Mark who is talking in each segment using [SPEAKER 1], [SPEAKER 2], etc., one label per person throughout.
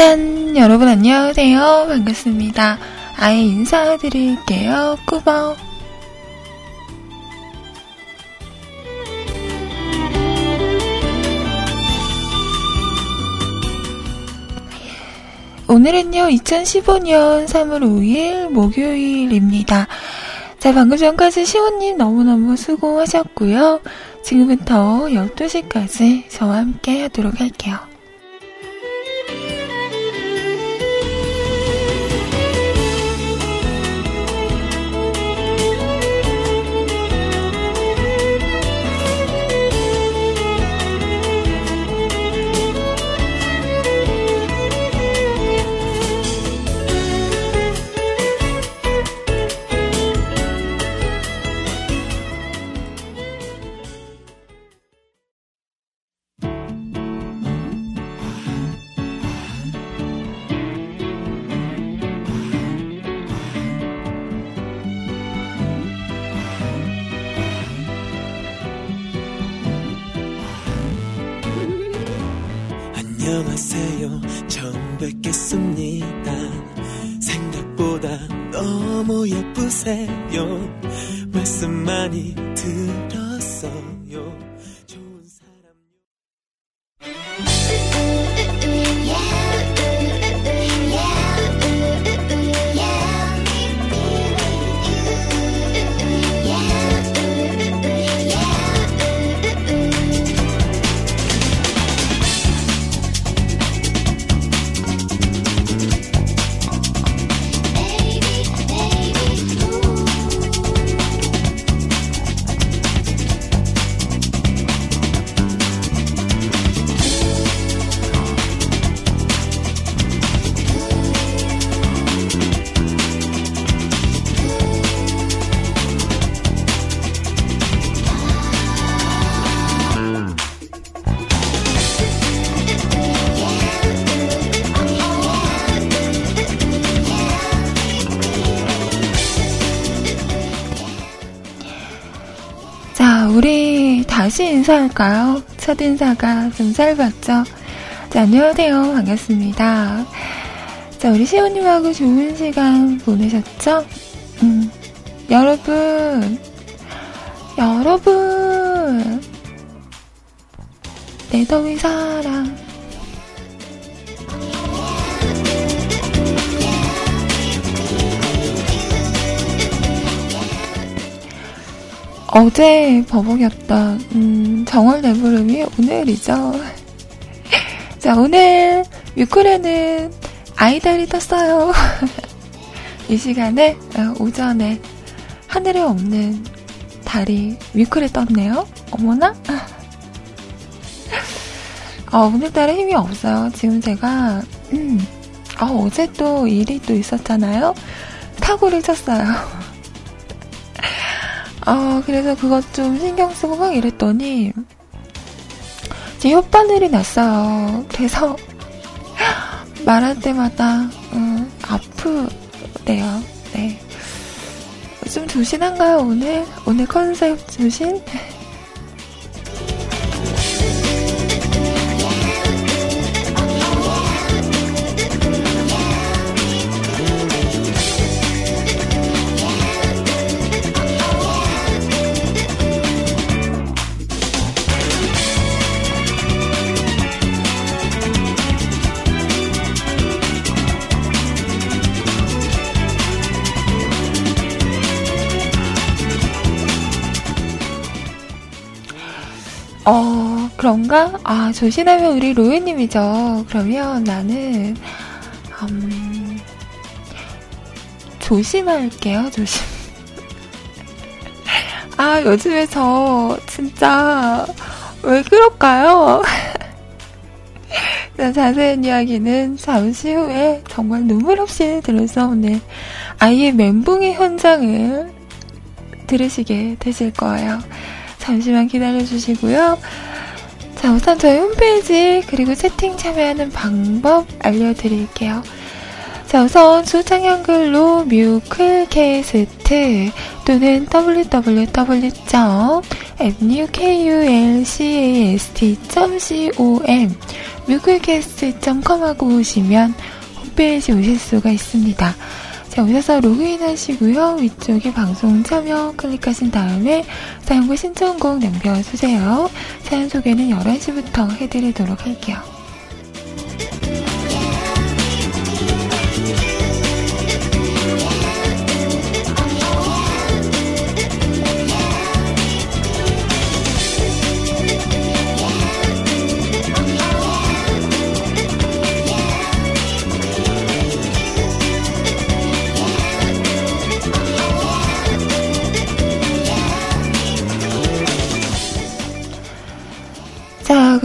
[SPEAKER 1] 짠! 여러분 안녕하세요. 반갑습니다. 아예 인사드릴게요. 꾸벅. 오늘은요, 2015년 3월 5일 목요일입니다. 자, 방금 전까지 시호님 너무너무 수고하셨고요. 지금부터 12시까지 저와 함께 하도록 할게요. 다 인사할까요? 첫 인사가 좀 짧았죠? 자, 안녕하세요. 반갑습니다. 자, 우리 시호님하고 좋은 시간 보내셨죠? 음, 여러분, 여러분, 내 더위 사 어제 버벅였던 음, 정월 내부름이 오늘이죠. 자 오늘 뮤클에는 아이달이 떴어요. 이 시간에 어, 오전에 하늘에 없는 달이 뮤클에 떴네요. 어머나? 어, 오늘따라 힘이 없어요. 지금 제가 음, 어, 어제 또 일이 또 있었잖아요. 사고를 쳤어요. 아, 그래서 그것 좀 신경 쓰고 막 이랬더니, 제 혓바늘이 났어요. 그래서, 말할 때마다, 음, 아프대요. 네. 좀 조신한가요, 오늘? 오늘 컨셉 조신? 그런가? 아, 조신하면 우리 로이님이죠. 그러면 나는, 음, 조심할게요, 조심. 아, 요즘에 저, 진짜, 왜 그럴까요? 자세한 이야기는 잠시 후에 정말 눈물 없이 들을 수 없는 아이의 멘붕의 현장을 들으시게 되실 거예요. 잠시만 기다려 주시고요. 자, 우선 저희 홈페이지 그리고 채팅 참여하는 방법 알려드릴게요. 자, 우선 수창 한글로 뮤클 캐스트 또는 www. mukulcast.com 뮤클캐스트.com 하고 오시면 홈페이지 오실 수가 있습니다. 자, 오셔서 로그인 하시고요. 위쪽에 방송 참여 클릭하신 다음에 사용과 신청곡 남겨주세요. 사연 소개는 11시부터 해드리도록 할게요.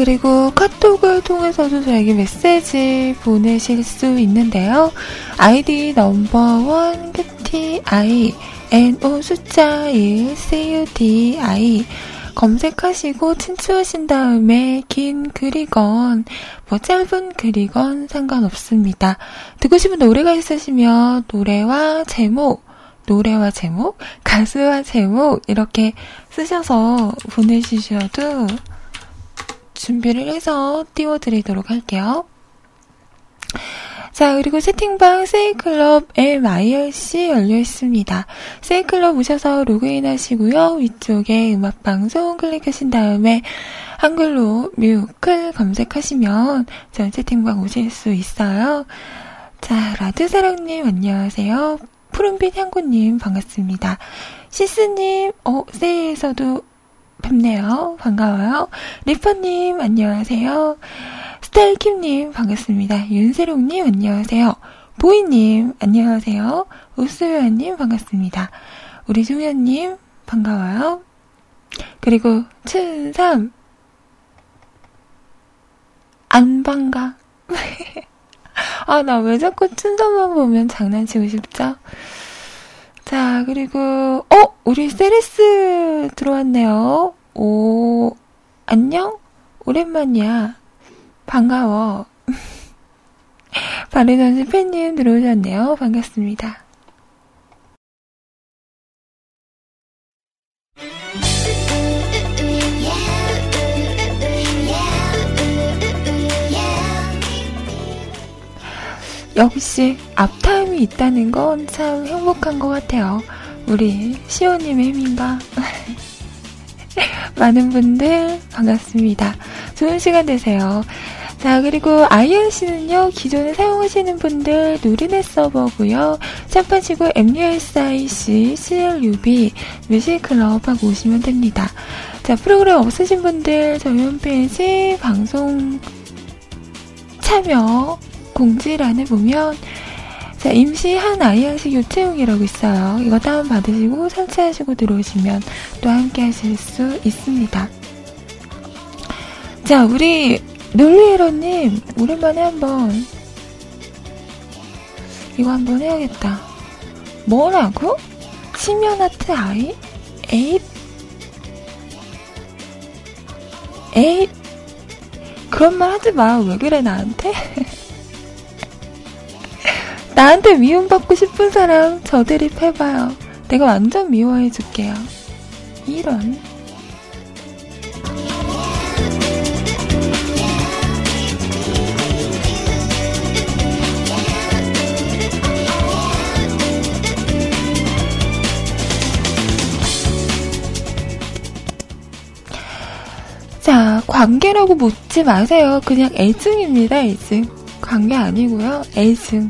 [SPEAKER 1] 그리고 카톡을 통해서도 저에게 메시지 보내실 수 있는데요. 아이디 넘버원 큐티 아이 NO 숫자 1 CUDI 검색하시고 친추하신 다음에 긴 글이건 뭐 짧은 글이건 상관없습니다. 듣고 싶은 노래가 있으시면 노래와 제목 노래와 제목, 가수와 제목 이렇게 쓰셔서 보내주셔도 준비를 해서 띄워드리도록 할게요. 자, 그리고 채팅방 세이클럽 MIRC 열려 있습니다. 세이클럽 오셔서 로그인 하시고요. 위쪽에 음악방송 클릭하신 다음에 한글로 뮤클 검색하시면 전 채팅방 오실 수 있어요. 자, 라드사랑님 안녕하세요. 푸른빛 향구님 반갑습니다. 시스님, 어, 세이에서도 뵙네요. 반가워요. 리퍼님, 안녕하세요. 스타일킴님, 반갑습니다. 윤세롱님, 안녕하세요. 보이님, 안녕하세요. 우스요연님, 반갑습니다. 우리 중현님, 반가워요. 그리고, 춘삼, 안 반가. 아, 나 왜 자꾸 춘삼만 보면 장난치고 싶죠? 자, 그리고, 어? 우리 세레스 들어왔네요. 오, 안녕? 오랜만이야. 반가워. 바르전시 팬님 들어오셨네요. 반갑습니다. 역시 앞타 임이 있다는 건 참 행복한 것 같아요. 우리 시오님의 힘인가? 많은 분들 반갑습니다. 좋은 시간 되세요. 자, 그리고 IRC는요, 기존에 사용하시는 분들 누리넷 서버고요 샵하시고 MUSIC, CLUB, 뮤직클럽 하고 오시면 됩니다. 자, 프로그램 없으신 분들 저희 홈페이지 방송 참여 공지란에 보면 자, 임시 한 아이양식 요체용이라고 있어요. 이거 다운받으시고 설치하시고 들어오시면 또 함께 하실 수 있습니다. 자, 우리 놀리에러님, 오랜만에 한번 이거 한번 해야겠다. 뭐라고? 치면아트 아이? 에잇? 에잇? 그런 말 하지 마. 왜 그래, 나한테? 나한테 미움받고 싶은 사람 저드립 해봐요. 내가 완전 미워해줄게요. 이런. 자, 관계라고 묻지 마세요. 그냥 애증입니다, 애증. 관계 아니고요. 애증.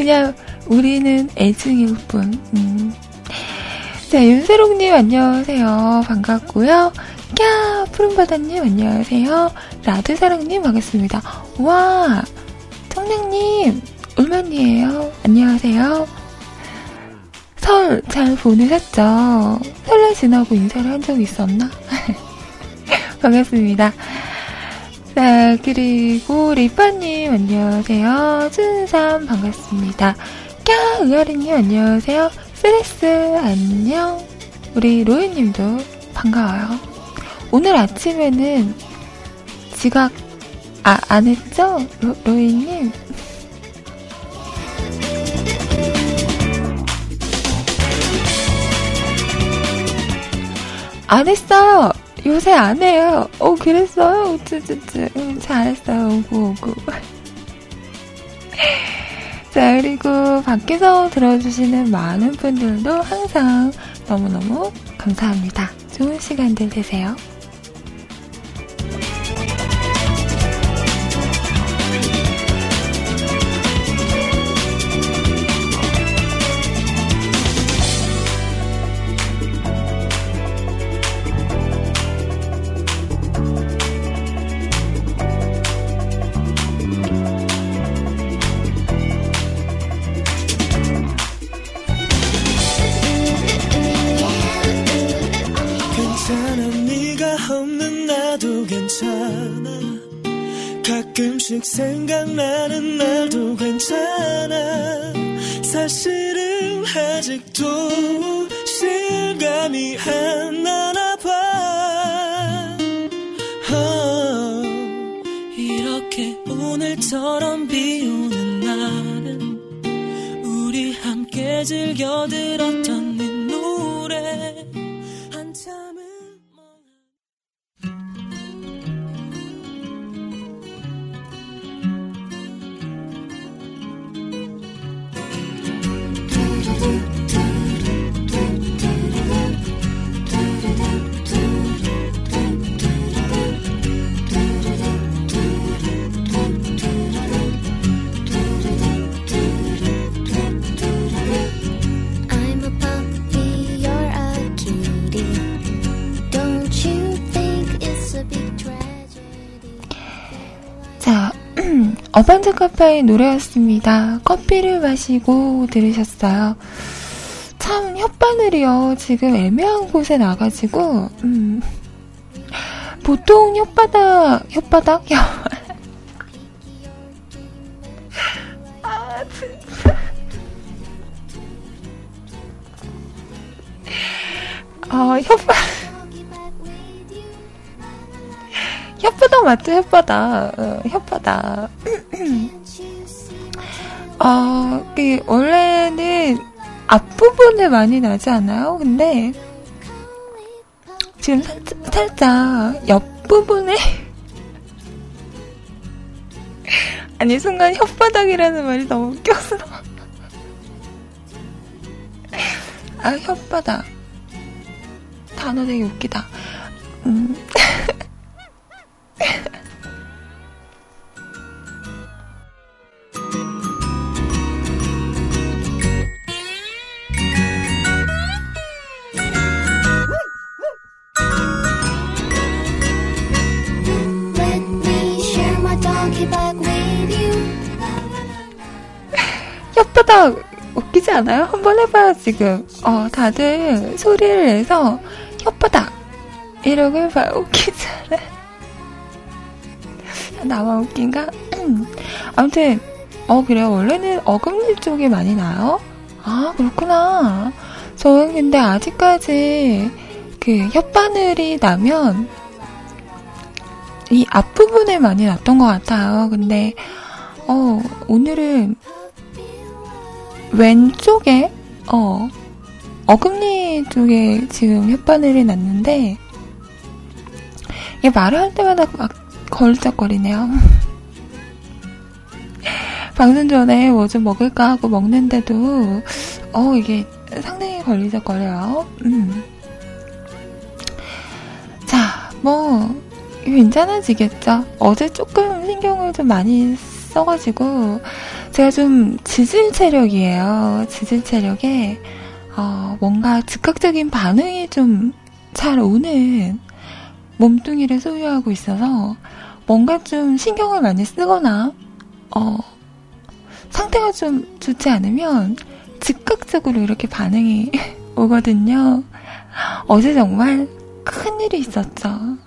[SPEAKER 1] 그냥 우리는 애증일 뿐. 음. 자, 윤세롱님 안녕하세요. 반갑고요. 야, 푸른바다님 안녕하세요. 라드사랑님 반갑습니다. 와, 청량님 얼마니에요? 안녕하세요. 설 잘 보내셨죠? 설날 지나고 인사를 한적 있었나? 반갑습니다. 자, 그리고 리파님, 안녕하세요. 춘삼, 반갑습니다. 까, 의아리님, 안녕하세요. 스레스, 안녕. 우리 로이님도 반가워요. 오늘 아침에는 지각, 아, 안 했죠? 로, 로이님? 안 했어요. 요새 안 해요. 어, 그랬어요. 우쭈쭈쭈. 잘했어요. 오구, 오구. 자, 그리고 밖에서 들어주시는 많은 분들도 항상 너무너무 감사합니다. 좋은 시간들 되세요.
[SPEAKER 2] 가끔씩 생각나는 날도 괜찮아. 사실은 아직도 실감이 안 나나 봐. oh, 이렇게 오늘처럼 비 오는 날은 우리 함께 즐겨 들었던
[SPEAKER 1] 어반자 카파의 노래였습니다. 커피를 마시고 들으셨어요. 참 혓바늘이요. 지금 애매한 곳에 나가지고 음, 보통 혓바닥 혓바닥 혓아 진짜 아 혓바 혓바닥 맞죠? 혓바닥. 어, 혓바닥. 어, 그, 원래는 앞부분에 많이 나지 않아요? 근데, 지금 살짝, 살짝 옆부분에, 아니, 순간 혓바닥이라는 말이 너무 웃겨서. 아, 혓바닥. 단어 되게 웃기다. 음. 혓바닥 웃기지 않아요? 한번 해봐요, 지금. 어, 다들 소리를 내서 혓바닥 이러고 해봐요. 웃기지 않아요? 나만 웃긴가? 아무튼, 어, 그래요. 원래는 어금니 쪽에 많이 나요? 아, 그렇구나. 저는 근데 아직까지 그 혓바늘이 나면 이 앞부분에 많이 났던 것 같아요. 근데, 어, 오늘은 왼쪽에, 어, 어금니 쪽에 지금 혓바늘이 났는데, 이게 말을 할 때마다 막 걸쩍거리네요. 방송 전에 뭐 좀 먹을까 하고 먹는데도, 어, 이게 상당히 걸리적거려요. 음. 자, 뭐, 괜찮아지겠죠. 어제 조금 신경을 좀 많이 써가지고, 제가 좀 지질 체력이에요. 지질 체력에, 어, 뭔가 즉각적인 반응이 좀 잘 오는 몸뚱이를 소유하고 있어서, 뭔가 좀 신경을 많이 쓰거나, 어, 상태가 좀 좋지 않으면 즉각적으로 이렇게 반응이 오거든요. 어제 정말 큰 일이 있었죠.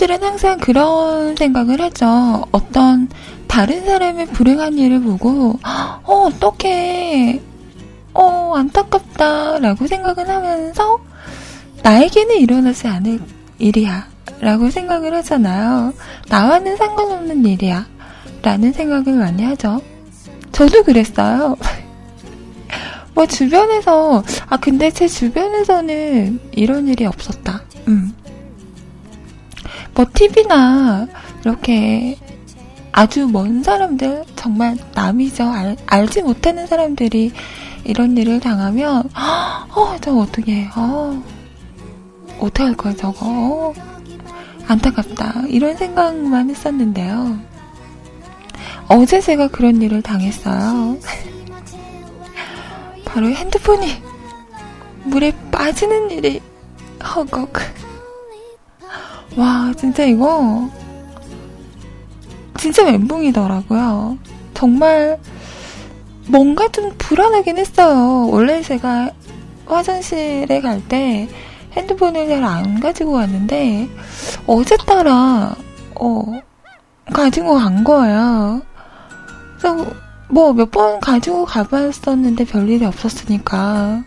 [SPEAKER 1] 사람들은 항상 그런 생각을 하죠. 어떤 다른 사람의 불행한 일을 보고, 어, 어떡해. 어, 안타깝다. 라고 생각을 하면서 나에게는 일어나지 않을 일이야. 라고 생각을 하잖아요. 나와는 상관없는 일이야. 라는 생각을 많이 하죠. 저도 그랬어요. 뭐 주변에서 아 근데 제 주변에서는 이런 일이 없었다. 음. 뭐 TV나 이렇게 아주 먼 사람들 정말 남이죠. 알, 알지 못하는 사람들이 이런 일을 당하면 어, 저 어떻게 어, 어떻게 할 거야 저거 어, 안타깝다 이런 생각만 했었는데요. 어제 제가 그런 일을 당했어요. 바로 핸드폰이 물에 빠지는 일이 허걱. 와, 진짜 이거 진짜 멘붕이더라고요. 정말 뭔가 좀 불안하긴 했어요. 원래 제가 화장실에 갈 때 핸드폰을 잘 안 가지고 갔는데 어제 따라 어 가지고 간 거예요. 그래서 뭐 몇 번 가지고 가봤었는데 별일이 없었으니까.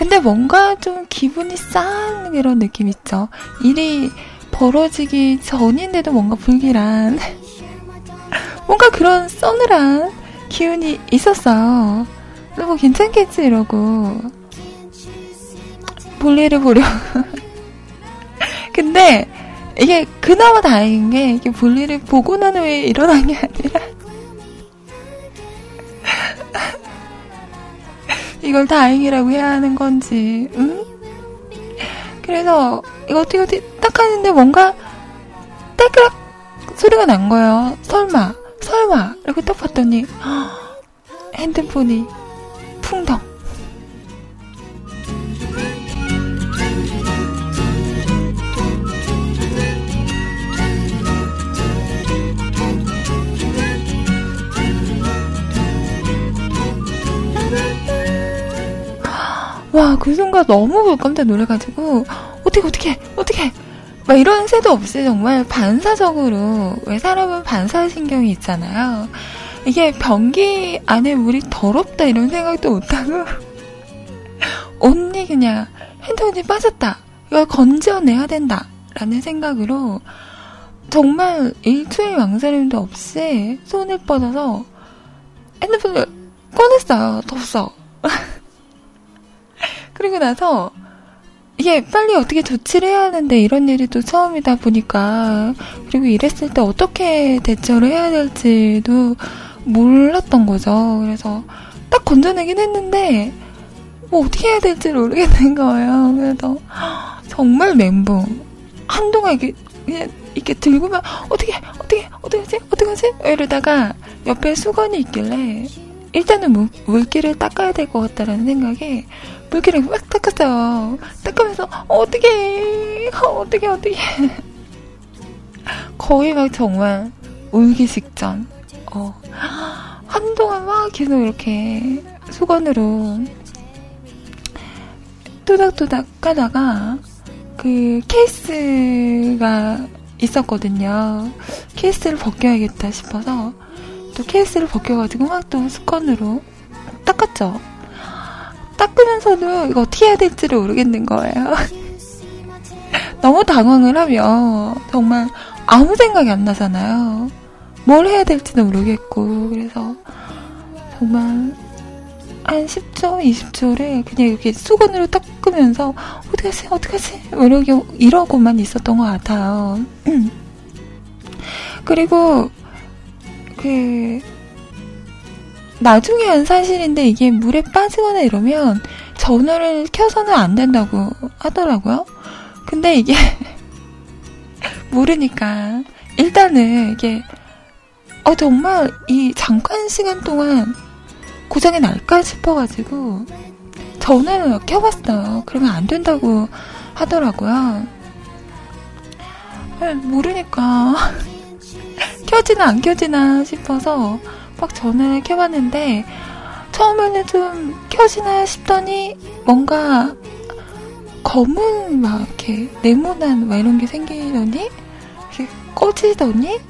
[SPEAKER 1] 근데 뭔가 좀 기분이 싼 그런 느낌 있죠. 일이 벌어지기 전인데도 뭔가 불길한 뭔가 그런 서늘한 기운이 있었어요. 뭐 괜찮겠지 이러고 볼일을 보려. 근데 이게 그나마 다행인 게 이게 볼일을 보고 난 후에 일어난 게 아니라 이걸 다행이라고 해야 하는 건지, 응? 그래서 이거 어떻게 어떻게 딱 하는데 뭔가 딸그락 소리가 난 거예요. 설마, 설마. 이렇게 딱 봤더니 핸드폰이 풍덩. 와, 그 순간 너무 깜짝 놀래가지고, 어떻게, 어떻게, 어떻게, 막 이런 새도 없이 정말 반사적으로, 왜 사람은 반사신경이 있잖아요. 이게 변기 안에 물이 더럽다 이런 생각도 못하고, 언니 그냥 핸드폰이 빠졌다. 이걸 건져내야 된다. 라는 생각으로, 정말 일초의 망설임도 없이 손을 뻗어서 핸드폰을 꺼냈어요. 덥어. 그리고 나서 이게 빨리 어떻게 조치를 해야 하는데 이런 일이 또 처음이다 보니까 그리고 이랬을 때 어떻게 대처를 해야 될지도 몰랐던 거죠. 그래서 딱 건져내긴 했는데 뭐 어떻게 해야 될지 모르겠는 거예요. 그래서 정말 멘붕. 한동안 이게 이렇게 들고만 어떻게 어떻게 어떻게 하지 어떻게 하지 이러다가 옆에 수건이 있길래 일단은 물, 물기를 닦아야 될 것 같다라는 생각에 물기를 막 닦았어요. 닦으면서 어떻게 어떻게 어떻게 거의 막 정말 울기 직전. 어 한동안 막 계속 이렇게 수건으로 또닥또닥 까다가 그 케이스가 있었거든요. 케이스를 벗겨야겠다 싶어서 또 케이스를 벗겨가지고 막 또 수건으로 닦았죠. 닦으면서도 이거 어떻게 해야 될지를 모르겠는 거예요. 너무 당황을 하면 정말 아무 생각이 안 나잖아요. 뭘 해야 될지도 모르겠고, 그래서 정말 한 10초, 20초를 그냥 이렇게 수건으로 닦으면서 어떡하지, 어떡하지? 이러고, 이러고만 있었던 것 같아요. 그리고 그 나중에 한 사실인데 이게 물에 빠지거나 이러면 전원을 켜서는 안 된다고 하더라고요. 근데 이게 모르니까 일단은 이게 어 정말 이 잠깐 시간 동안 고장이 날까 싶어가지고 전원을 켜봤어요. 그러면 안 된다고 하더라고요. 모르니까 켜지나 안 켜지나 싶어서 막 전화를 켜봤는데 처음에는 좀 켜지나 싶더니 뭔가 검은 막 이렇게 네모난 막 이런 게 생기더니 꺼지더니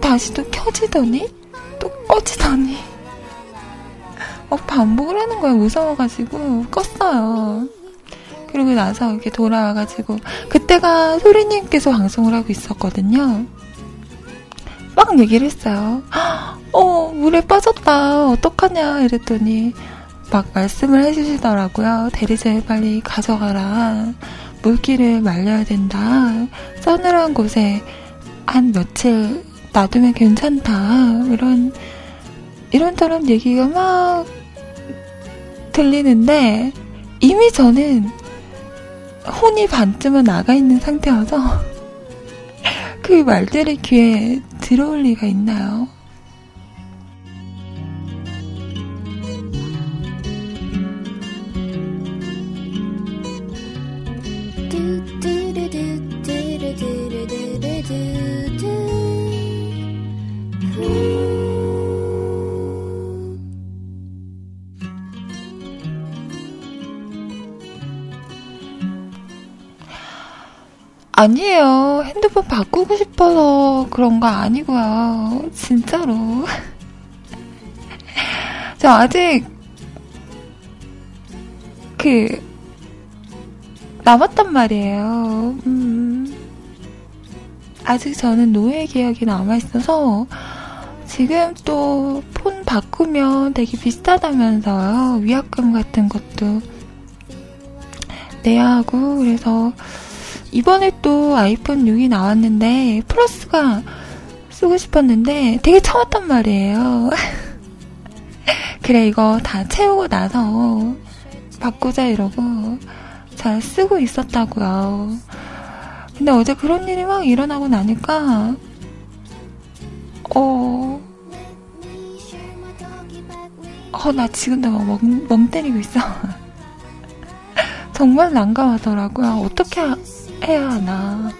[SPEAKER 1] 다시 또 켜지더니 또 꺼지더니 막 반복을 하는 거야 무서워가지고 껐어요. 그러고 나서 이렇게 돌아와가지고 그때가 소리님께서 방송을 하고 있었거든요. 막 얘기를 했어요. 어, 물에 빠졌다. 어떡하냐. 이랬더니 막 말씀을 해주시더라고요. 대리제 빨리 가져가라. 물기를 말려야 된다. 서늘한 곳에 한 며칠 놔두면 괜찮다. 이런, 이런저런 얘기가 막 들리는데 이미 저는 혼이 반쯤은 나가 있는 상태여서 그 말들이 귀에 들어올 리가 있나요? 아니에요. 핸드폰 바꾸고 싶어서 그런 거 아니고요. 진짜로. 저 아직 그 남았단 말이에요. 음. 아직 저는 노예 계약이 남아 있어서 지금 또 폰 바꾸면 되게 비싸다면서요. 위약금 같은 것도 내야 하고 그래서 이번에 또 아이폰 6이 나왔는데 플러스가 쓰고 싶었는데 되게 참았단 말이에요. 그래 이거 다 채우고 나서 바꾸자 이러고 잘 쓰고 있었다고요. 근데 어제 그런 일이 막 일어나고 나니까 어, 어, 나 지금도 멍, 멍 때리고 있어. 정말 난감하더라고요. 어떻게 해야 하나.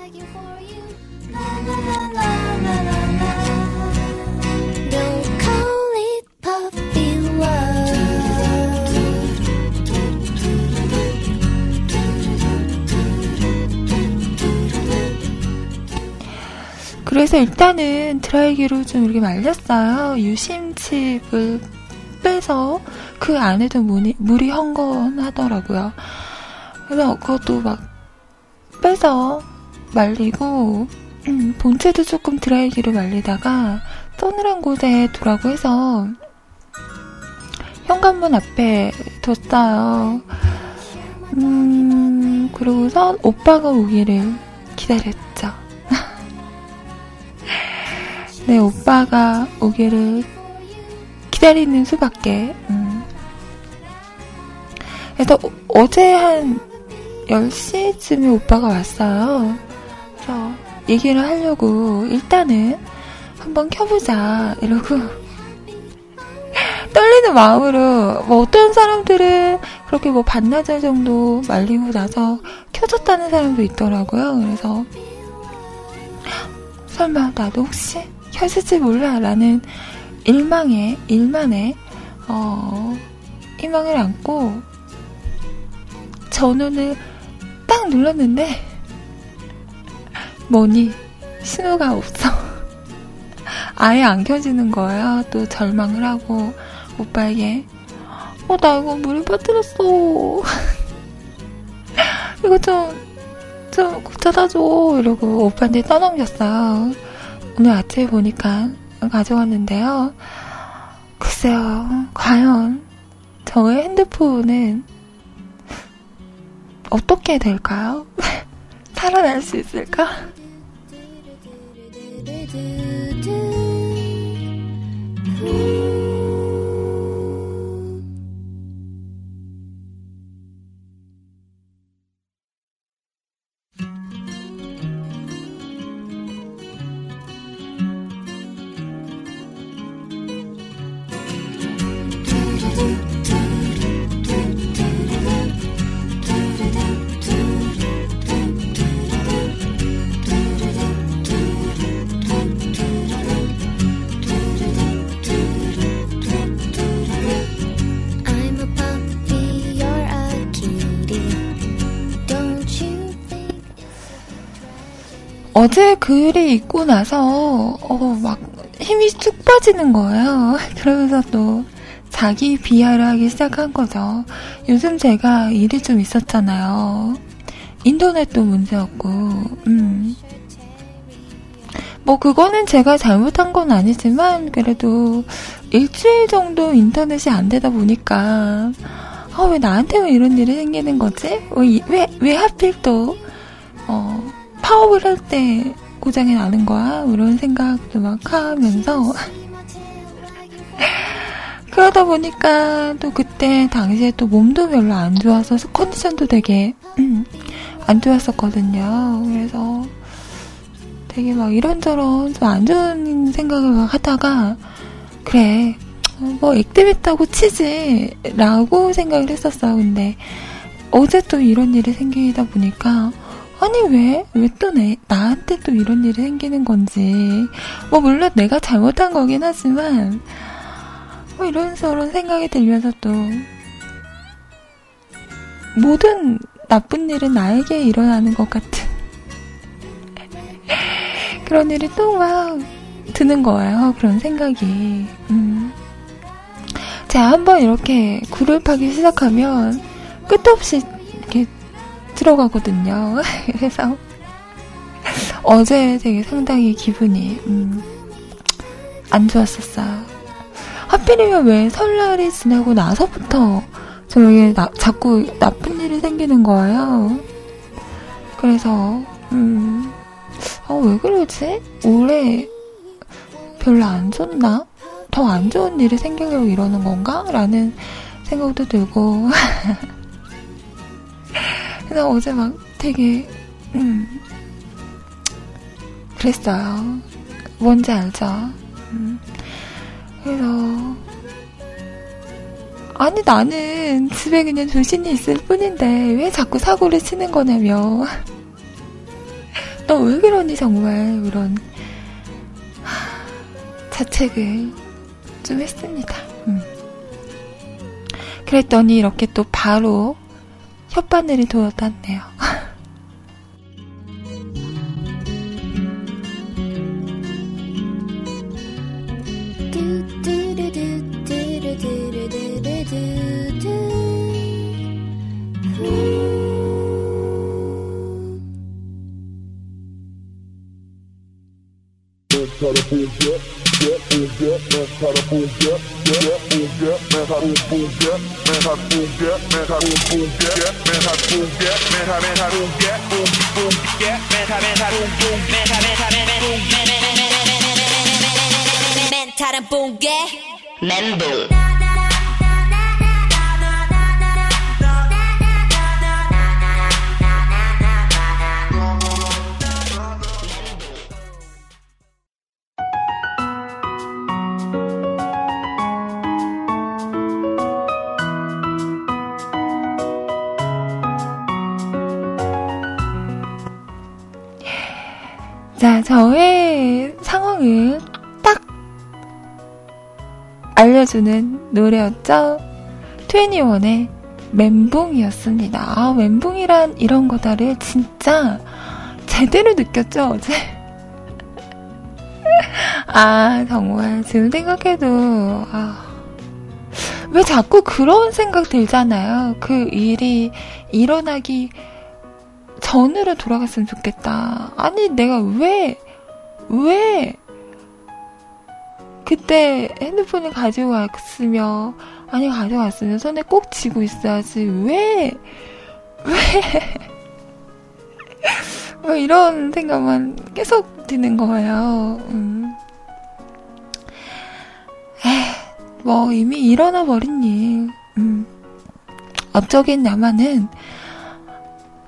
[SPEAKER 1] 그래서 일단은 드라이기로 좀 이렇게 말렸어요. 유심칩을 빼서 그 안에도 물이, 물이 헝건하더라고요. 그래서 그것도 막 빼서 말리고 음, 본체도 조금 드라이기로 말리다가 서늘한 곳에 두라고 해서 현관문 앞에 뒀어요. 음, 그러고서 오빠가 오기를 기다렸죠. 네, 오빠가 오기를 기다리는 수밖에. 음. 그래서 어제 한 10시쯤에 오빠가 왔어요. 그래서 얘기를 하려고 일단은 한번 켜보자 이러고 떨리는 마음으로 뭐 어떤 사람들은 그렇게 뭐 반나절 정도 말리고 나서 켜졌다는 사람도 있더라고요. 그래서 설마 나도 혹시 켜질지 몰라 라는 일망에 일만에 어 희망을 안고 전원을 딱 눌렀는데 뭐니 신호가 없어. 아예 안 켜지는 거예요. 또 절망을 하고 오빠에게 어 나 이거 물에 빠뜨렸어. 이거 좀 좀 고쳐다 줘 이러고 오빠한테 떠넘겼어요. 오늘 아침에 보니까 가져왔는데요. 글쎄요, 과연 저의 핸드폰은 어떻게 될까요? 살아날 수 있을까? 어제 글이 읽고 나서, 어, 막, 힘이 쑥 빠지는 거예요. 그러면서 또, 자기 비하를 하기 시작한 거죠. 요즘 제가 일이 좀 있었잖아요. 인터넷도 문제였고, 음. 뭐, 그거는 제가 잘못한 건 아니지만, 그래도 일주일 정도 인터넷이 안 되다 보니까, 아, 왜 나한테만 이런 일이 생기는 거지? 왜, 왜, 왜 하필 또, 어, 파업을 할 때 고장이 나는 거야? 이런 생각도 막 하면서. 그러다 보니까 또 그때 당시에 또 몸도 별로 안 좋아서 컨디션도 되게 음, 안 좋았었거든요. 그래서 되게 막 이런저런 좀 안 좋은 생각을 막 하다가 그래 뭐 액땜했다고 치지라고 생각을 했었어요. 근데 어제 또 이런 일이 생기다 보니까 아니 왜? 왜또 내, 나한테 또 이런 일이 생기는 건지 뭐 물론 내가 잘못한 거긴 하지만 뭐 이런 저런 생각이 들면서 또 모든 나쁜 일은 나에게 일어나는 것 같은 그런 일이 또 막 드는 거예요. 그런 생각이. 음. 제가 한번 이렇게 굴을 파기 시작하면 끝도 없이 이렇게 들어가거든요. 그래서 어제 되게 상당히 기분이 음, 안 좋았었어요. 하필이면 왜 설날이 지나고 나서부터 저에게 나, 자꾸 나쁜 일이 생기는 거예요. 그래서 음, 어, 왜 그러지? 올해 별로 안 좋나? 더 안 좋은 일이 생기려고 이러는 건가? 라는 생각도 들고. 그래서 어제 막 되게, 음, 그랬어요. 뭔지 알죠? 음. 그래서 아니 나는 집에 그냥 조신히 있을 뿐인데 왜 자꾸 사고를 치는 거냐며 너 왜 그러니 정말 그런 자책을 좀 했습니다. 음. 그랬더니 이렇게 또 바로 혓바늘이 돌아왔네요. 21의 멘붕이었습니다. 아, 멘붕이란 이런 거다를 진짜 제대로 느꼈죠, 어제? 아, 정말, 지금 생각해도, 아, 왜 자꾸 그런 생각 들잖아요. 그 일이 일어나기 전으로 돌아갔으면 좋겠다. 아니, 내가 왜, 왜, 그때 핸드폰을 가지고 갔으며, 아니, 가져갔으면 손에 꼭 쥐고 있어야지. 왜, 왜, 뭐 이런 생각만 계속 드는 거예요. 음. 에이, 뭐 이미 일어나 버린 일. 음. 업적인 나만은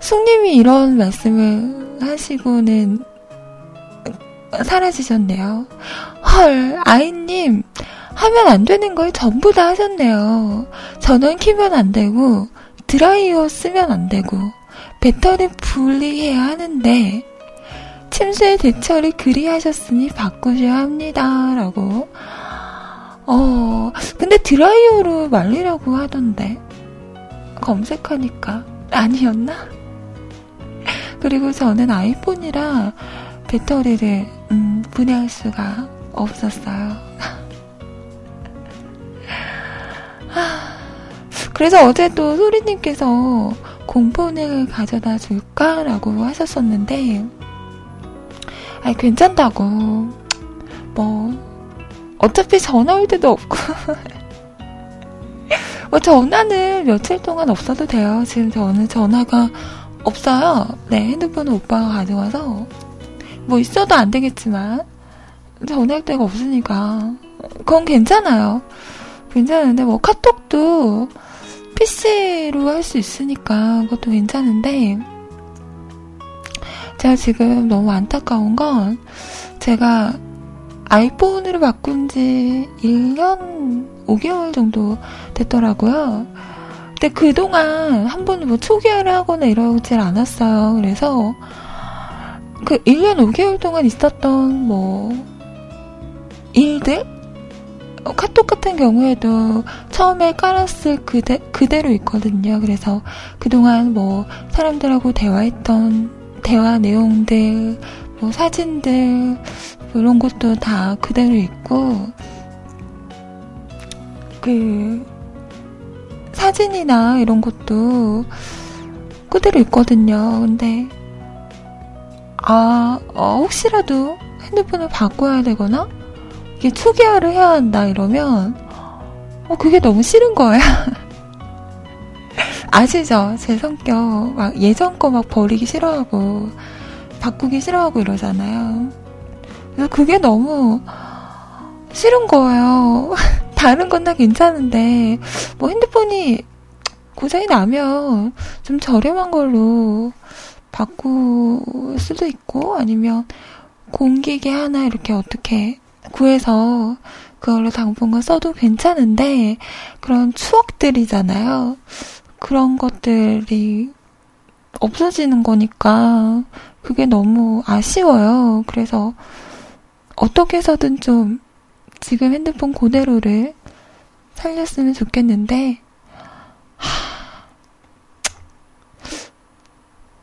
[SPEAKER 1] 숙님이 이런 말씀을 하시고는 사라지셨네요. 헐, 아이님, 하면 안 되는 걸 전부 다 하셨네요. 전원 키면 안 되고, 드라이어 쓰면 안 되고, 배터리 분리해야 하는데, 침수의 대처를 그리 하셨으니 바꾸셔야 합니다. 라고. 어, 근데 드라이어로 말리라고 하던데. 검색하니까. 아니었나? 그리고 저는 아이폰이라 배터리를 음, 분해할 수가 없었어요. 그래서 어제 또 소리님께서 공폰을 가져다 줄까라고 하셨었는데, 아 괜찮다고. 뭐, 어차피 전화 올 때도 없고. 뭐 전화는 며칠 동안 없어도 돼요. 지금 저는 전화가 없어요. 네, 핸드폰은 오빠가 가져와서. 뭐 있어도 안 되겠지만, 전화할 데가 없으니까. 그건 괜찮아요. 괜찮은데, 뭐 카톡도 PC로 할 수 있으니까 그것도 괜찮은데, 제가 지금 너무 안타까운 건, 제가 아이폰으로 바꾼 지 1년 5개월 정도 됐더라고요. 근데 그동안 한 번도 뭐 초기화를 하거나 이러질 않았어요. 그래서 그 1년 5개월 동안 있었던 뭐 일들? 어, 카톡 같은 경우에도 처음에 깔았을 그대, 그대로 있거든요. 그래서 그동안 뭐 사람들하고 대화했던 대화 내용들, 뭐 사진들, 이런 것도 다 그대로 있고, 그, 사진이나 이런 것도 그대로 있거든요. 근데, 아, 어, 혹시라도 핸드폰을 바꿔야 되거나, 이게 초기화를 해야 한다 이러면, 어, 그게 너무 싫은 거야. 아시죠? 제 성격, 막 예전 거 막 버리기 싫어하고, 바꾸기 싫어하고 이러잖아요. 그래서 그게 너무 싫은 거예요. 다른 건 다 괜찮은데, 뭐 핸드폰이 고장이 나면 좀 저렴한 걸로 바꿀 수도 있고, 아니면 공기계 하나 이렇게 어떻게 구해서 그걸로 당분간 써도 괜찮은데, 그런 추억들이잖아요. 그런 것들이 없어지는 거니까, 그게 너무 아쉬워요. 그래서, 어떻게 해서든 좀 지금 핸드폰 그대로를 살렸으면 좋겠는데, 하,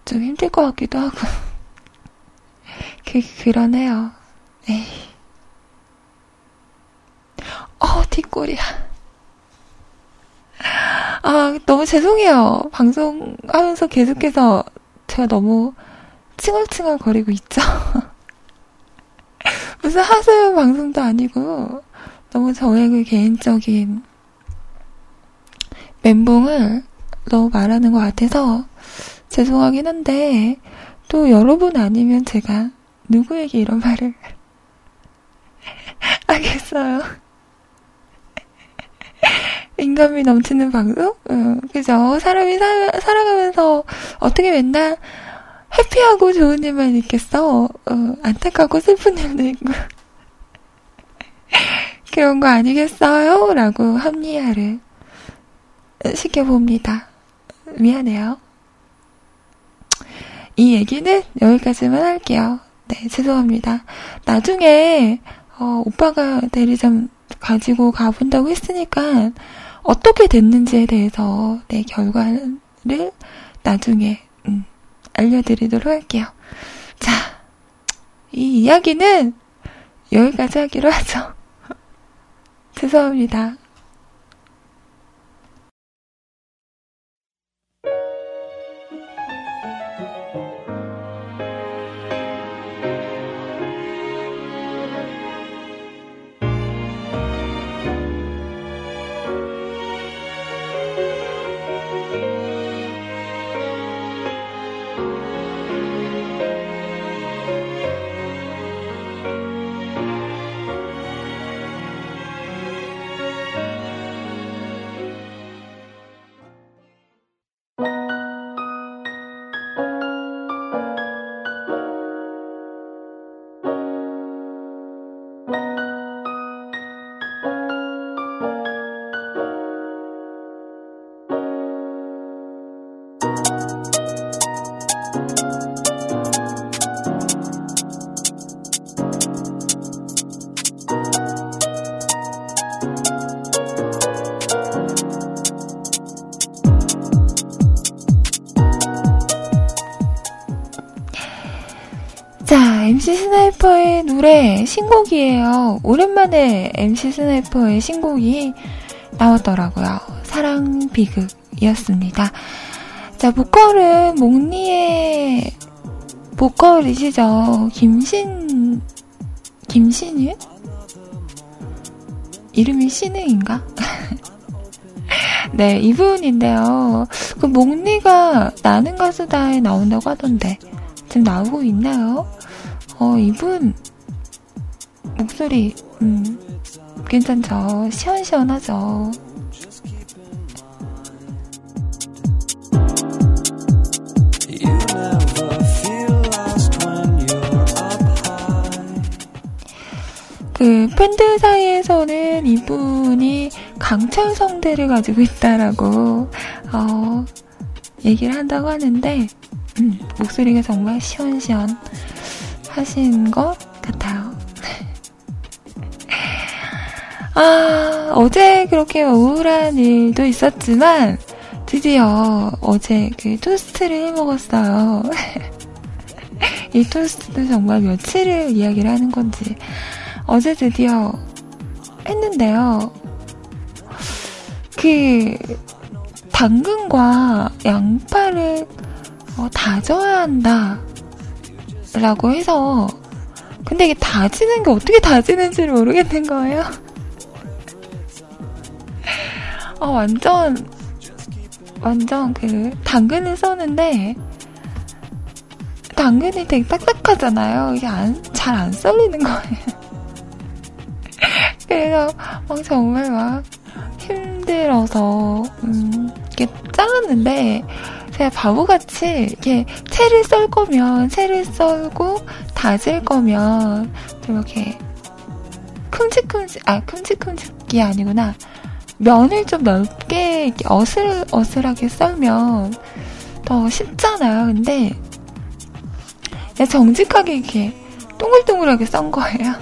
[SPEAKER 1] 좀 힘들 것 같기도 하고. 그, 그러네요. 에이. 어, 뒷골이야. 아, 너무 죄송해요. 방송하면서 계속해서 제가 너무 칭얼칭얼 거리고 있죠. 무슨 하소연 방송도 아니고 너무 저의 그 개인적인 멘붕을 너무 말하는 것 같아서 죄송하긴 한데 또 여러분 아니면 제가 누구에게 이런 말을 하겠어요. 인간미 넘치는 방송? 응, 그죠? 사람이 사, 살아가면서 어떻게 맨날 해피하고 좋은 일만 있겠어? 어, 안타깝고 슬픈 일도 있고. 그런 거 아니겠어요? 라고 합리화를 시켜봅니다. 미안해요. 이 얘기는 여기까지만 할게요. 네, 죄송합니다. 나중에, 어, 오빠가 대리점 가지고 가본다고 했으니까, 어떻게 됐는지에 대해서, 네, 결과를 나중에, 음, 알려드리도록 할게요. 자, 이 이야기는 여기까지 하기로 하죠. 죄송합니다. MC 스나이퍼의 노래 신곡이에요. 오랜만에 MC 스나이퍼의 신곡이 나왔더라고요. 사랑 비극이었습니다. 자, 보컬은 몽니의 보컬이시죠. 김신, 김신유? 이름이 신우인가? 네, 이분인데요. 그 몽니가 나는 가수다에 나온다고 하던데, 지금 나오고 있나요? 어, 이분, 목소리, 음, 괜찮죠? 시원시원하죠? 그 팬들 사이에서는 이분이 강철 성대를 가지고 있다라고 어, 얘기를 한다고 하는데 음, 목소리가 정말 시원시원 하신 것 같아요. 아 어제 그렇게 우울한 일도 있었지만 드디어 어제 그 토스트를 해 먹었어요. 이 토스트도 정말 며칠을 이야기를 하는 건지 어제 드디어 했는데요. 그 당근과 양파를 어, 다져야 한다. 라고 해서 근데 이게 다지는 게 어떻게 다지는지를 모르겠는 거예요. 어, 완전 완전 그 당근을 써는데 당근이 되게 딱딱하잖아요. 이게 안, 잘 안 썰리는 거예요. 그래서 막 정말 막 힘들어서 음, 이렇게 잘랐는데 제가 바보같이 이렇게 채를 썰 거면 채를 썰고 다질 거면 좀 이렇게 큼직큼직 아 큼직큼직이 아니구나 면을 좀 넓게 어슬 어슬하게 썰면 더 쉽잖아요. 근데 정직하게 이렇게 동글동글하게 썬 거예요.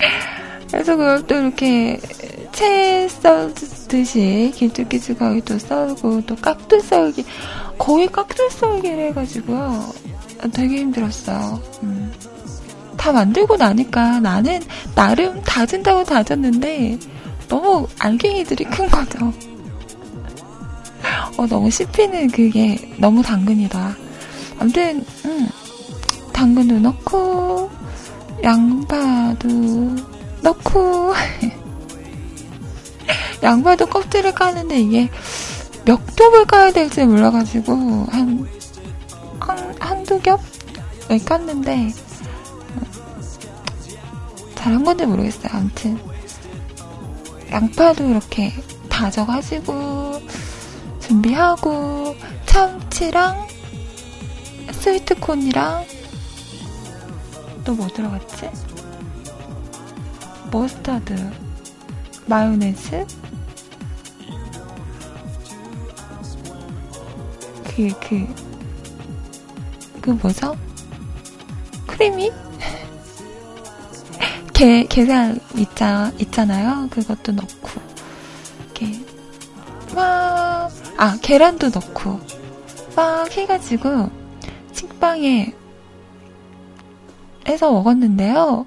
[SPEAKER 1] 그래서 그걸 또 이렇게 채 썰 듯이 길쭉길쭉하게 또 썰고 또 깍두 썰기 거의 깍두 썰기를 해가지고요 되게 힘들었어요. 음. 다 만들고 나니까 나는 나름 다진다고 다졌는데 너무 알갱이들이 큰 거죠. 어, 너무 씹히는 그게 너무 당근이다. 아무튼 음, 당근도 넣고 양파도 넣고 양파도 껍질을 까는데 이게 몇 겹을 까야 될지 몰라가지고 한, 한 한두 겹을 깠는데 잘한 건지 모르겠어요. 아무튼 양파도 이렇게 다져가지고 준비하고 참치랑 스위트콘이랑 또 뭐 들어갔지? 머스타드, 마요네즈, 그, 그, 그 뭐죠? 크리미? 게, 게살 있자, 있잖아요. 그것도 넣고, 이렇게, 막, 아, 계란도 넣고, 막 해가지고, 식빵에 해서 먹었는데요.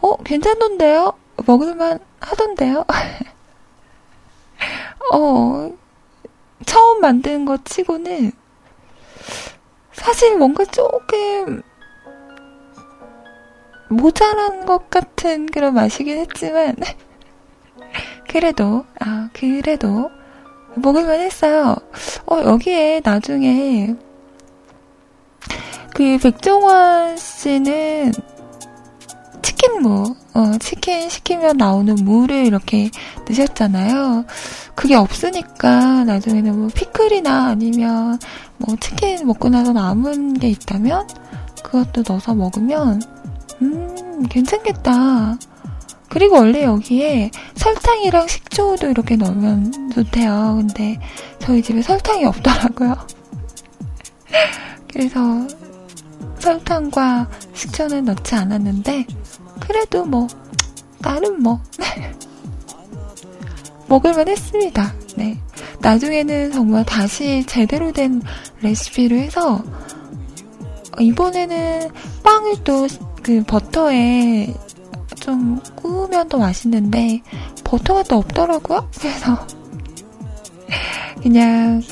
[SPEAKER 1] 어, 괜찮던데요? 먹을만 하던데요? 어, 처음 만든 것 치고는 사실 뭔가 조금 모자란 것 같은 그런 맛이긴 했지만 그래도 아 그래도 먹을만 했어요. 어 여기에 나중에 그 백종원 씨는 치킨 무, 어, 치킨 시키면 나오는 무를 이렇게 넣으셨잖아요. 그게 없으니까 나중에는 뭐 피클이나 아니면 뭐 치킨 먹고 나서 남은 게 있다면 그것도 넣어서 먹으면 음 괜찮겠다. 그리고 원래 여기에 설탕이랑 식초도 이렇게 넣으면 좋대요. 근데 저희 집에 설탕이 없더라고요. 그래서 설탕과 식초는 넣지 않았는데 그래도 뭐 나름 뭐 먹을만 했습니다. 네. 나중에는 정말 다시 제대로 된 레시피로 해서 이번에는 빵을 또 그 버터에 좀 구우면 더 맛있는데 버터가 또 없더라고요. 그래서 그냥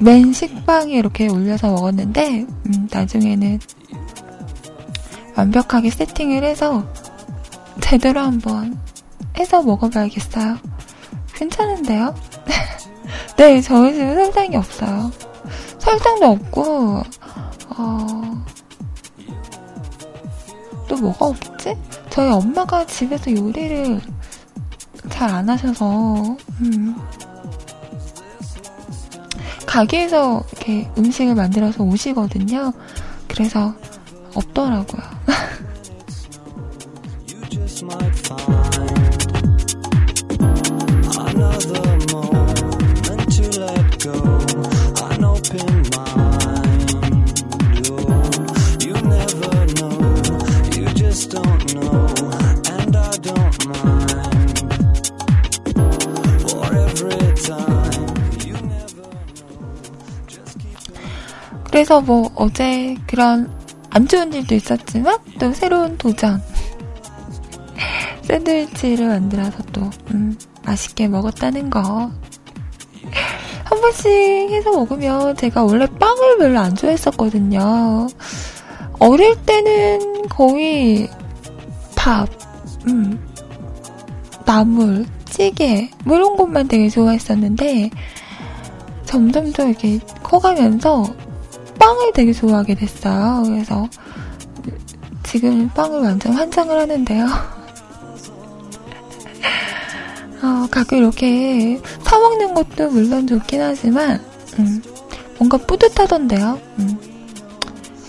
[SPEAKER 1] 맨 식빵에 이렇게 올려서 먹었는데 음, 나중에는 완벽하게 세팅을 해서 제대로 한번 해서 먹어봐야겠어요. 괜찮은데요? 네, 저희 집은 설탕이 없어요. 설탕도 없고, 어, 또 뭐가 없지? 저희 엄마가 집에서 요리를 잘 안 하셔서, 음, 가게에서 이렇게 음식을 만들어서 오시거든요. 그래서 없더라고요. 그래서 뭐 어제 그런 안 좋은 일도 있었지만 또 새로운 도전. 샌드위치를 만들어서 또 음, 맛있게 먹었다는 거. 한 번씩 해서 먹으면 제가 원래 빵을 별로 안 좋아했었거든요. 어릴 때는 거의 밥, 음, 나물, 찌개, 뭐 이런 것만 되게 좋아했었는데, 점점 더 이렇게 커가면서 빵을 되게 좋아하게 됐어요. 그래서 지금 빵을 완전 환장을 하는데요. 어, 가끔 이렇게 사먹는 것도 물론 좋긴 하지만, 음, 뭔가 뿌듯하던데요. 음,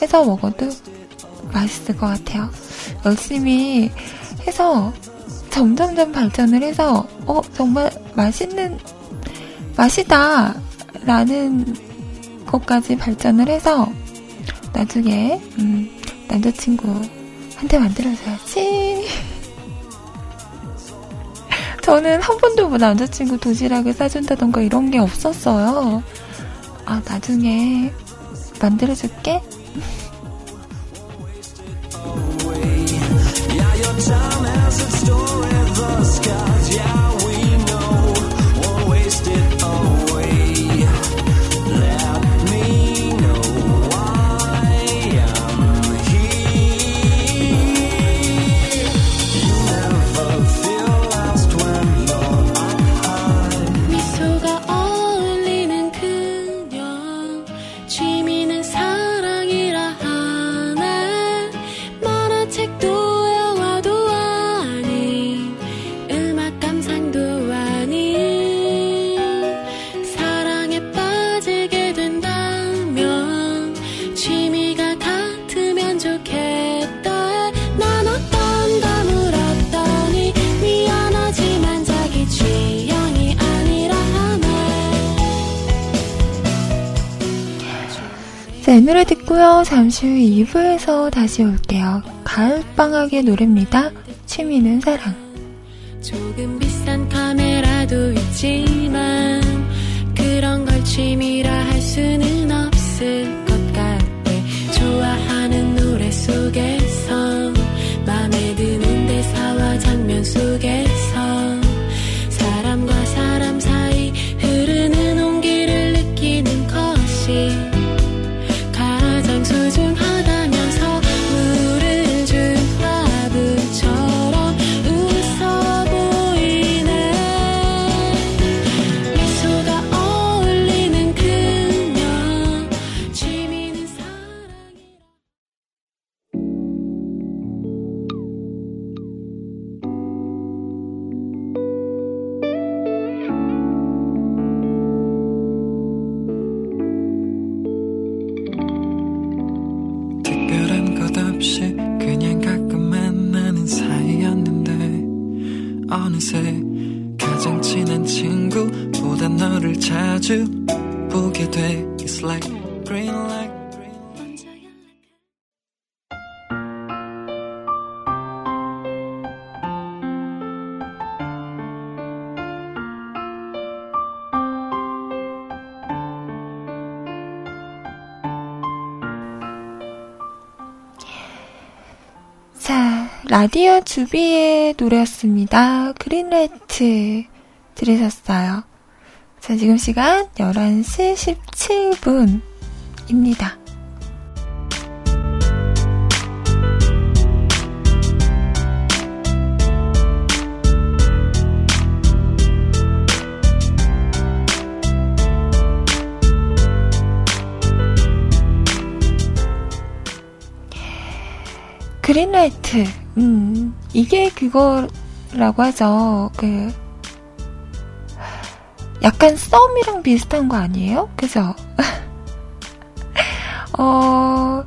[SPEAKER 1] 해서 먹어도 맛있을 것 같아요. 열심히 해서 점점점 발전을 해서, 어, 정말 맛있는, 맛이다. 라는 것까지 발전을 해서 나중에 음, 남자친구한테 만들어줘야지. 저는 한 번도 뭐 남자친구 도시락을 싸준다던가 이런 게 없었어요. 아, 나중에 만들어줄게? 네, 노래 듣고요. 잠시 후 2부에서 다시 올게요. 가을방학의 노래입니다. 취미는 사랑. 조금 비싼 카메라도 있지만 디오 주비의 노래였습니다. 그린라이트 들으셨어요. 자, 지금 시간 11시 17분입니다. 그린라이트, 음, 이게 그거라고 하죠. 그, 약간 썸이랑 비슷한 거 아니에요? 그죠? 어,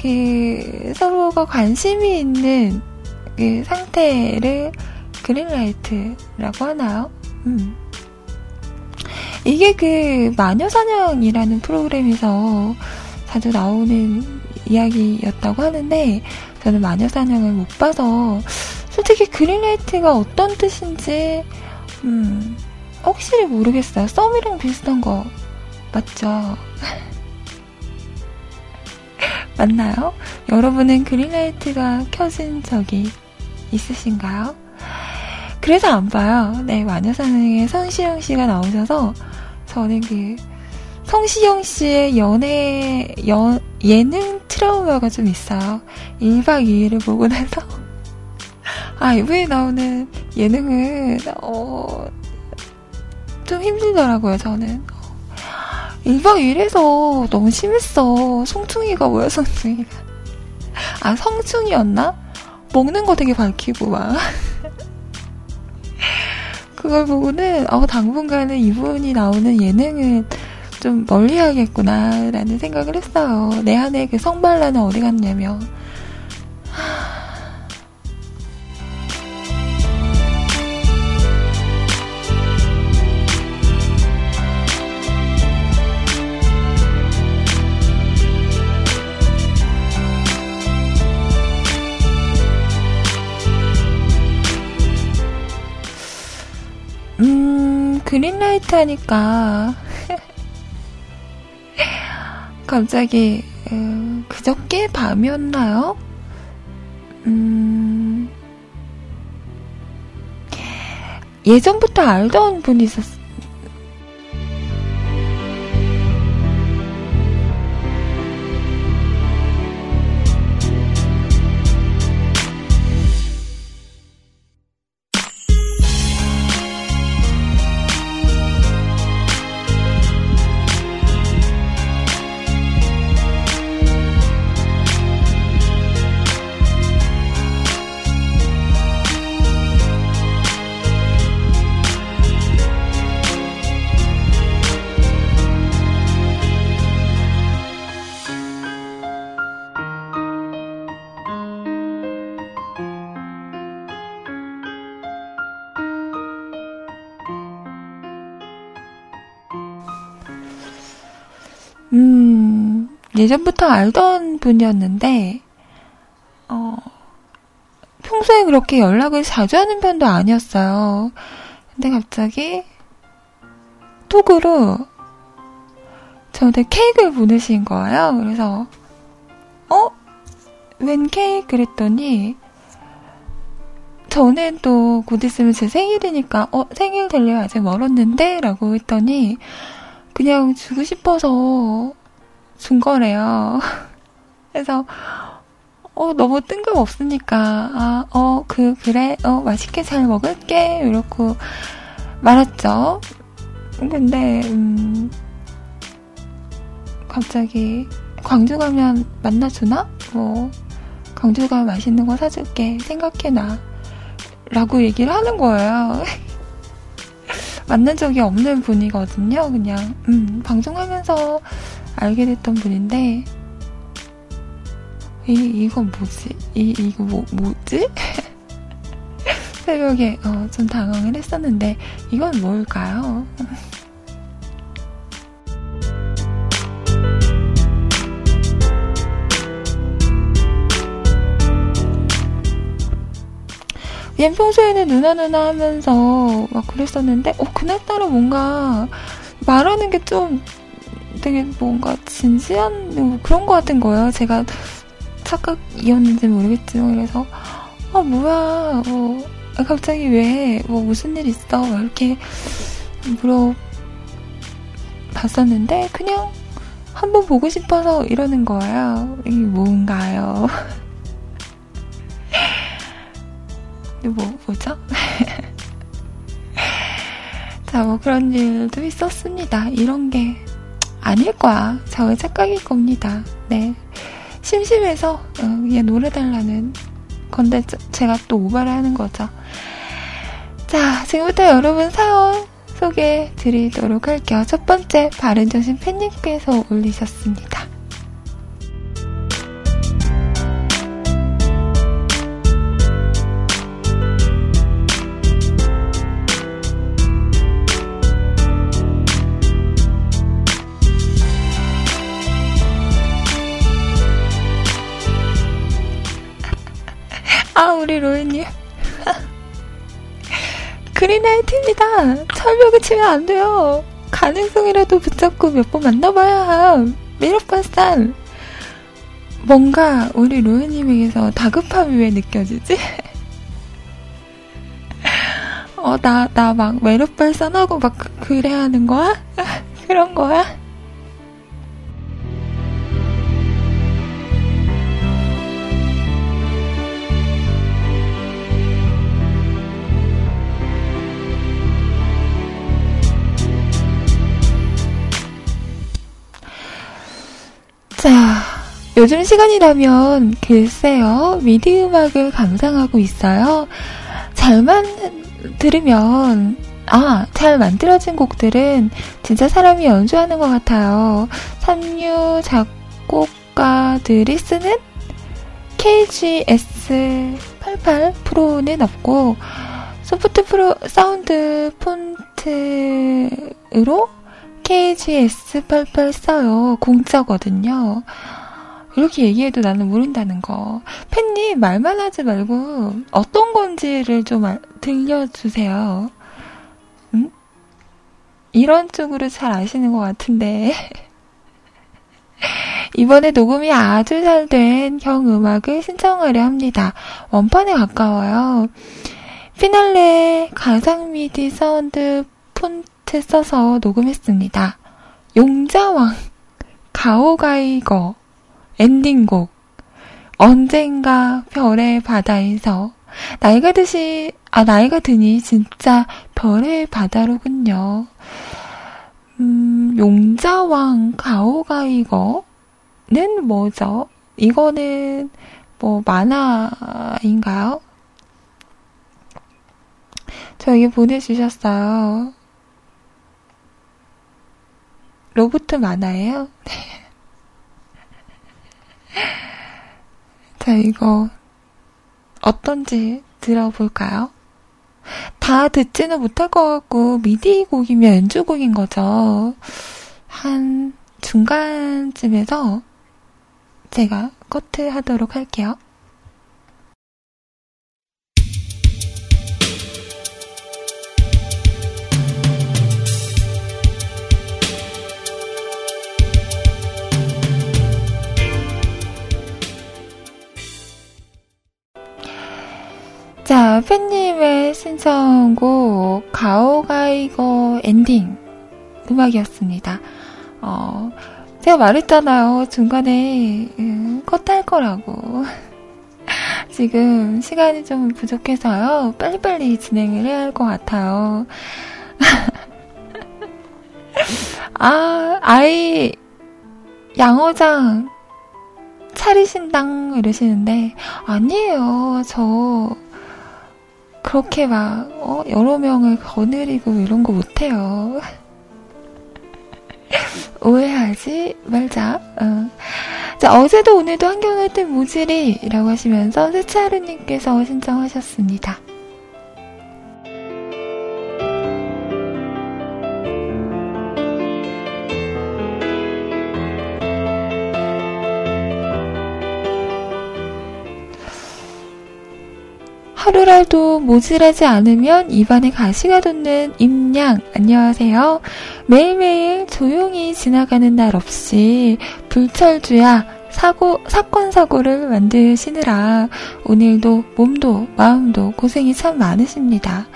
[SPEAKER 1] 그, 서로가 관심이 있는 그 상태를 그린라이트라고 하나요? 음. 이게 그 마녀사냥이라는 프로그램에서 자주 나오는 이야기였다고 하는데 저는 마녀사냥을 못 봐서 솔직히 그린라이트가 어떤 뜻인지 음, 확실히 모르겠어요. 썸이랑 비슷한 거 맞죠? 맞나요? 여러분은 그린라이트가 켜진 적이 있으신가요? 그래서 안 봐요. 네, 마녀사냥에 선시영 씨가 나오셔서 저는 그 성시경 씨의 연애, 연, 예능 트라우마가 좀 있어요. 1박 2일을 보고 나서. 아, 이번에 나오는 예능은, 어, 좀 힘들더라고요, 저는. 1박 2일에서 너무 심했어. 송충이가 뭐야, 송충이가. 아, 성충이었나? 먹는 거 되게 밝히고, 막. 그걸 보고는, 어, 당분간은 이분이 나오는 예능은 좀 멀리 하겠구나라는 생각을 했어요. 내 안에 그 성발라는 어디 갔냐면. 음, 그린라이트 하니까 갑자기 음, 그저께 밤이었나요? 음, 예전부터 알던 분이 있었 예전부터 알던 분이었는데, 어, 평소에 그렇게 연락을 자주 하는 편도 아니었어요. 근데 갑자기 톡으로 저한테 케이크를 보내신 거예요. 그래서, 어? 웬 케이크? 그랬더니, 저는 또 곧 있으면 제 생일이니까, 어, 생일 되려면 아직 멀었는데? 라고 했더니, 그냥 주고 싶어서 준 거래요. 그래서 어, 너무 뜬금없으니까, 아, 어, 그, 그래, 어, 맛있게 잘 먹을게, 이렇게 말했죠. 근데, 음, 갑자기, 광주 가면 만나주나? 뭐, 광주 가면 맛있는 거 사줄게, 생각해놔. 라고 얘기를 하는 거예요. 만난 적이 없는 분이거든요, 그냥. 음, 방송하면서 알게 됐던 분인데, 이, 이건 뭐지? 이, 이거 뭐, 뭐지? 새벽에, 어, 좀 당황을 했었는데, 이건 뭘까요? 얘 평소에는 누나 누나 하면서 막 그랬었는데, 어, 그날따라 뭔가 말하는 게 좀 되게 뭔가 진지한 뭐 그런 거 같은 거예요. 제가 착각이었는지 모르겠지만 그래서 아 뭐야 뭐 갑자기 왜 뭐 무슨 일 있어 이렇게 물어봤었는데 그냥 한번 보고 싶어서 이러는 거예요. 이게 뭔가요? 뭐 뭐죠? 자, 뭐 그런 일도 있었습니다. 이런 게 아닐 거야. 저의 착각일 겁니다. 네. 심심해서 어, 그냥 노래 달라는 건데 제가 또 오바를 하는 거죠. 자, 지금부터 여러분 사연 소개해 드리도록 할게요. 첫 번째, 바른정신 팬님께서 올리셨습니다. 아, 우리 로이님. 그린라이트입니다. 철벽을 치면 안 돼요. 가능성이라도 붙잡고 몇 번 만나봐야 매력발산. 뭔가 우리 로이님에게서 다급함이 왜 느껴지지? 어, 나, 나 막 매력발산하고 막 그래야 하는 거야? 그런 거야? 자, 요즘 시간이라면 글쎄요, 미디 음악을 감상하고 있어요. 잘만 들으면, 아, 잘 만들어진 곡들은 진짜 사람이 연주하는 것 같아요. 삼류 작곡가들이 쓰는 KGS 88 프로는 없고, 소프트 프로 사운드 폰트로 KGS88 써요. 공짜거든요. 이렇게 얘기해도 나는 모른다는 거. 팬님, 말만 하지 말고 어떤 건지를 좀 들려주세요. 응? 이런 쪽으로 잘 아시는 것 같은데. 이번에 녹음이 아주 잘 된 형 음악을 신청하려 합니다. 원판에 가까워요. 피날레 가상 미디 사운드 폰트 팟캐 써서 녹음했습니다. 용자왕, 가오가이거, 엔딩곡, 언젠가 별의 바다에서, 나이가 드시, 아, 나이가 드니 진짜 별의 바다로군요. 음, 용자왕, 가오가이거는 뭐죠? 이거는 뭐 만화인가요? 저에게 보내주셨어요. 로봇 만화예요? 네. 자, 이거 어떤지 들어볼까요? 다 듣지는 못할 것 같고 미디 곡이면 연주곡인 거죠. 한 중간쯤에서 제가 커트 하도록 할게요. 자, 팬님의 신청곡, 가오가이거 엔딩 음악이었습니다. 어, 제가 말했잖아요. 중간에, 음, 컷할 거라고. 지금 시간이 좀 부족해서요. 빨리빨리 진행을 해야 할 것 같아요. 아, 아이, 양어장 차리신당 이러시는데, 아니에요. 저, 그렇게 막, 어, 여러 명을 거느리고 이런 거 못해요. 오해하지 말자. 어. 자, 어제도 오늘도 한경을 뜬 모질이라고 하시면서 세차르님께서 신청하셨습니다. 하루라도 모질하지 않으면 입안에 가시가 돋는 임양, 안녕하세요. 매일매일 조용히 지나가는 날 없이 불철주야 사고, 사건, 사고를 만드시느라 오늘도 몸도 마음도 고생이 참 많으십니다.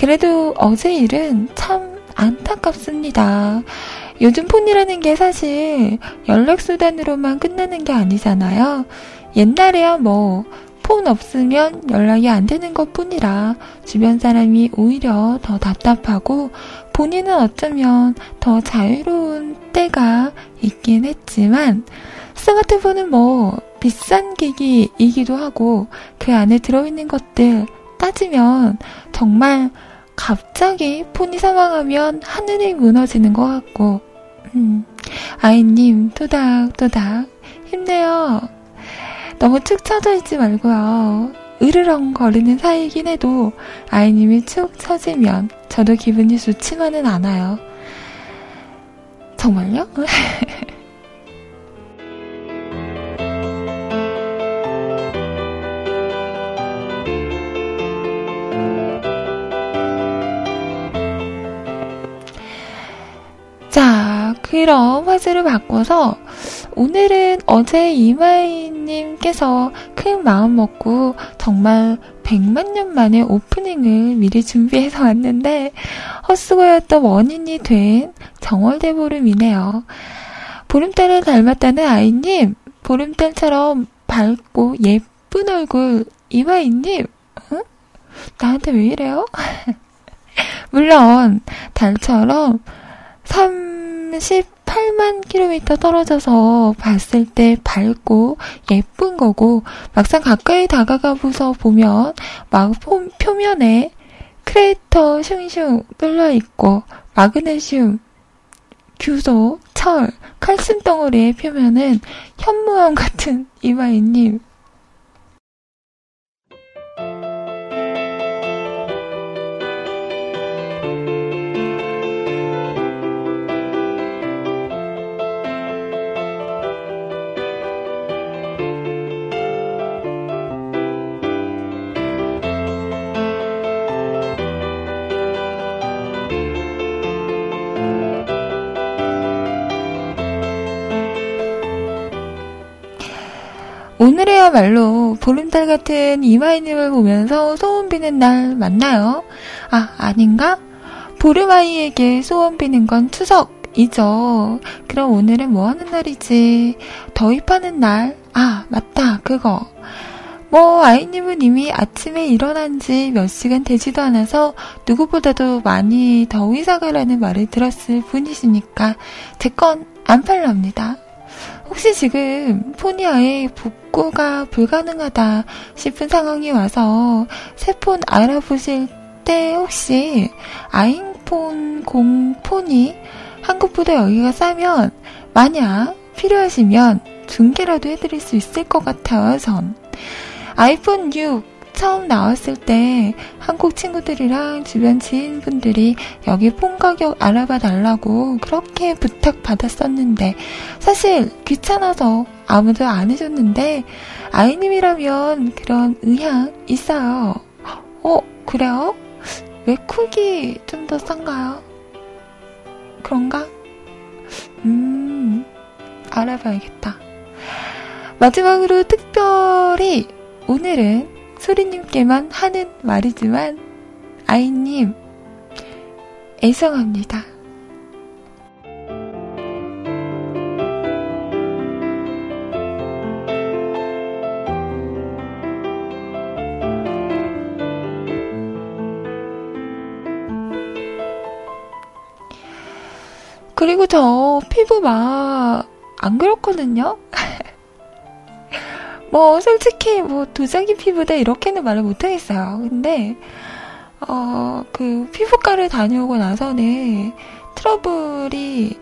[SPEAKER 1] 그래도 어제 일은 참 안타깝습니다. 요즘 폰이라는 게 사실 연락수단으로만 끝나는 게 아니잖아요. 옛날에야 뭐, 폰 없으면 연락이 안 되는 것 뿐이라 주변 사람이 오히려 더 답답하고 본인은 어쩌면 더 자유로운 때가 있긴 했지만 스마트폰은 뭐 비싼 기기이기도 하고 그 안에 들어있는 것들 따지면 정말 갑자기 폰이 사망하면 하늘이 무너지는 것 같고 음, 아이님 토닥토닥 힘내요. 너무 축 처져 있지 말고요. 으르렁 거리는 사이이긴 해도 아이님이 축 처지면 저도 기분이 좋지만은 않아요. 정말요? 자, 그럼 화제를 바꿔서 오늘은 어제 이마이님께서 큰 마음 먹고 정말 100만 년 만에 오프닝을 미리 준비해서 왔는데 헛수고였던 원인이 된 정월대 보름이네요. 보름달을 닮았다는 아이님, 보름달처럼 밝고 예쁜 얼굴 이마이님, 응? 나한테 왜 이래요? 물론 달처럼 38만 킬로미터 떨어져서 봤을 때 밝고 예쁜 거고 막상 가까이 다가가서 보면 막 표면에 크레이터 슝슝 뚫려 있고 마그네슘, 규소, 철, 칼슘 덩어리의 표면은 현무암 같은 이마이님 오늘에야말로 보름달 같은 이마이님을 보면서 소원 비는 날 맞나요? 아, 아닌가? 보름아이에게 소원 비는 건 추석이죠. 그럼 오늘은 뭐 하는 날이지? 더위파는 날? 아, 맞다, 그거. 뭐, 아이님은 이미 아침에 일어난 지 몇 시간 되지도 않아서 누구보다도 많이 더위 사가라는 말을 들었을 뿐이시니까 제 건 안 팔랍니다. 혹시 지금 아예 복구가 불가능하다 싶은 상황이 와서 새 폰 알아보실 때 혹시 아잉폰 공폰이 한국보다 여기가 싸면 만약 필요하시면 중계라도 해드릴 수 있을 것 같아요, 전. 아이폰 6 처음 나왔을 때 한국 친구들이랑 주변 지인분들이 여기 폰 가격 알아봐 달라고 그렇게 부탁받았었는데 사실 귀찮아서 아무도 안 해줬는데 아이님이라면 그런 의향 있어요. 어, 그래요? 왜 쿡이 좀 더 싼가요? 그런가? 음, 알아봐야겠다. 마지막으로 특별히 오늘은 소리님께만 하는 말이지만, 아이님, 애성합니다. 그리고 저 피부 막 안 그렇거든요? 뭐, 솔직히, 뭐, 도자기 피부다, 이렇게는 말을 못하겠어요. 근데, 어, 그, 피부과를 다녀오고 나서는 트러블이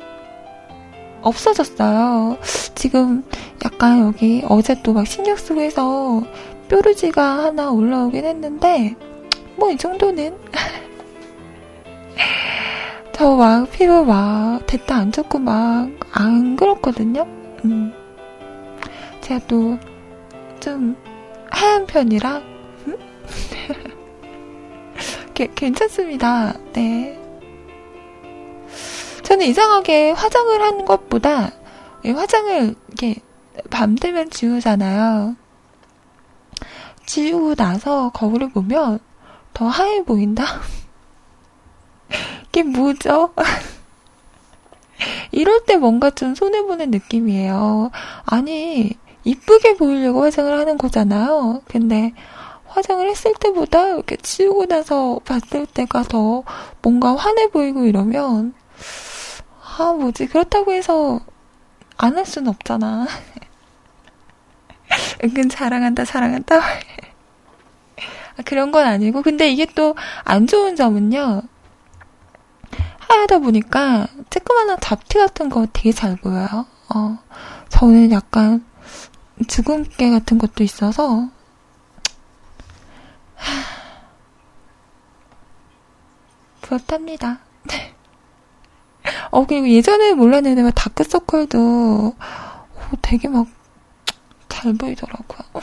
[SPEAKER 1] 없어졌어요. 지금 약간 여기 어제 또 막 신경 쓰고 해서 뾰루지가 하나 올라오긴 했는데, 뭐, 이 정도는. 저 막 피부 막 됐다 안 좋고 막 안 그렇거든요? 음. 제가 또 좀 하얀 편이라, 음? 괜찮습니다. 네. 저는 이상하게 화장을 한 것보다 화장을 이렇게 밤 되면 지우잖아요. 지우고 나서 거울을 보면 더 하얘 보인다? 이게 뭐죠? 이럴 때 뭔가 좀 손해보는 느낌이에요. 아니, 이쁘게 보이려고 화장을 하는 거잖아요. 근데 화장을 했을 때보다 이렇게 치우고 나서 봤을 때가 더 뭔가 환해 보이고 이러면, 아, 뭐지. 그렇다고 해서 안 할 수는 없잖아. 은근 자랑한다, 자랑한다. 아, 그런 건 아니고. 근데 이게 또 안 좋은 점은요. 하다 보니까 쬐끄만한 잡티 같은 거 되게 잘 보여요. 어, 저는 약간 주근깨 같은 것도 있어서 그렇답니다. 어, 그리고 예전에 몰랐는데 막 다크서클도 어, 되게 막 잘 보이더라고요.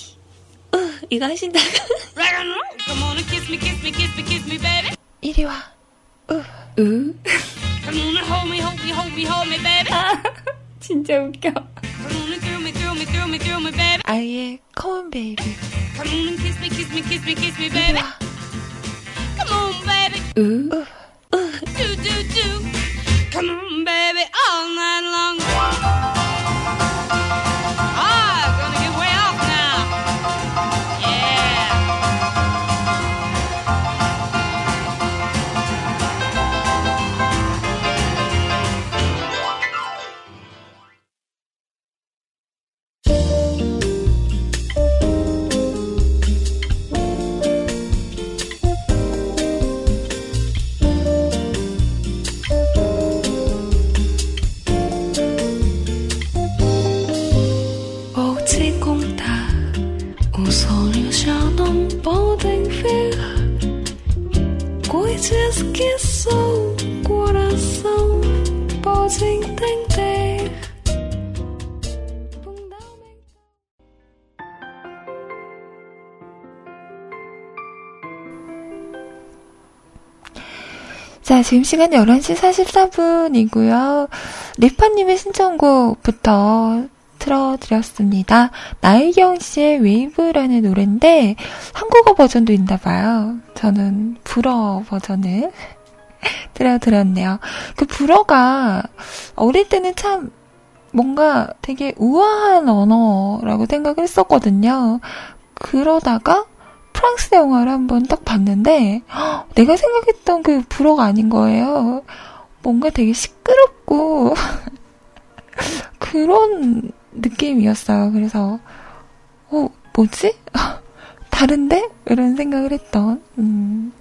[SPEAKER 1] 으, 이거 하신다고. Rock and roll. Come on and kiss me, kiss me, kiss me, kiss me, baby. 이리 와. 으. 으. Come on and hold me, hold me, hold me, hold me, baby. 진짜 웃겨. Come on 지금 시간 11시 44분이고요. 리파님의 신청곡부터 틀어드렸습니다. 나혜경 씨의 웨이브라는 노래인데 한국어 버전도 있나 봐요. 저는 불어 버전을 틀어드렸네요. 그 불어가 어릴 때는 참 뭔가 되게 우아한 언어라고 생각을 했었거든요. 그러다가 프랑스 영화를 한번 딱 봤는데 허, 내가 생각했던 그 불어가 아닌 거예요. 뭔가 되게 시끄럽고 그런 느낌이었어요. 그래서 어 뭐지? 다른데? 이런 생각을 했던 음,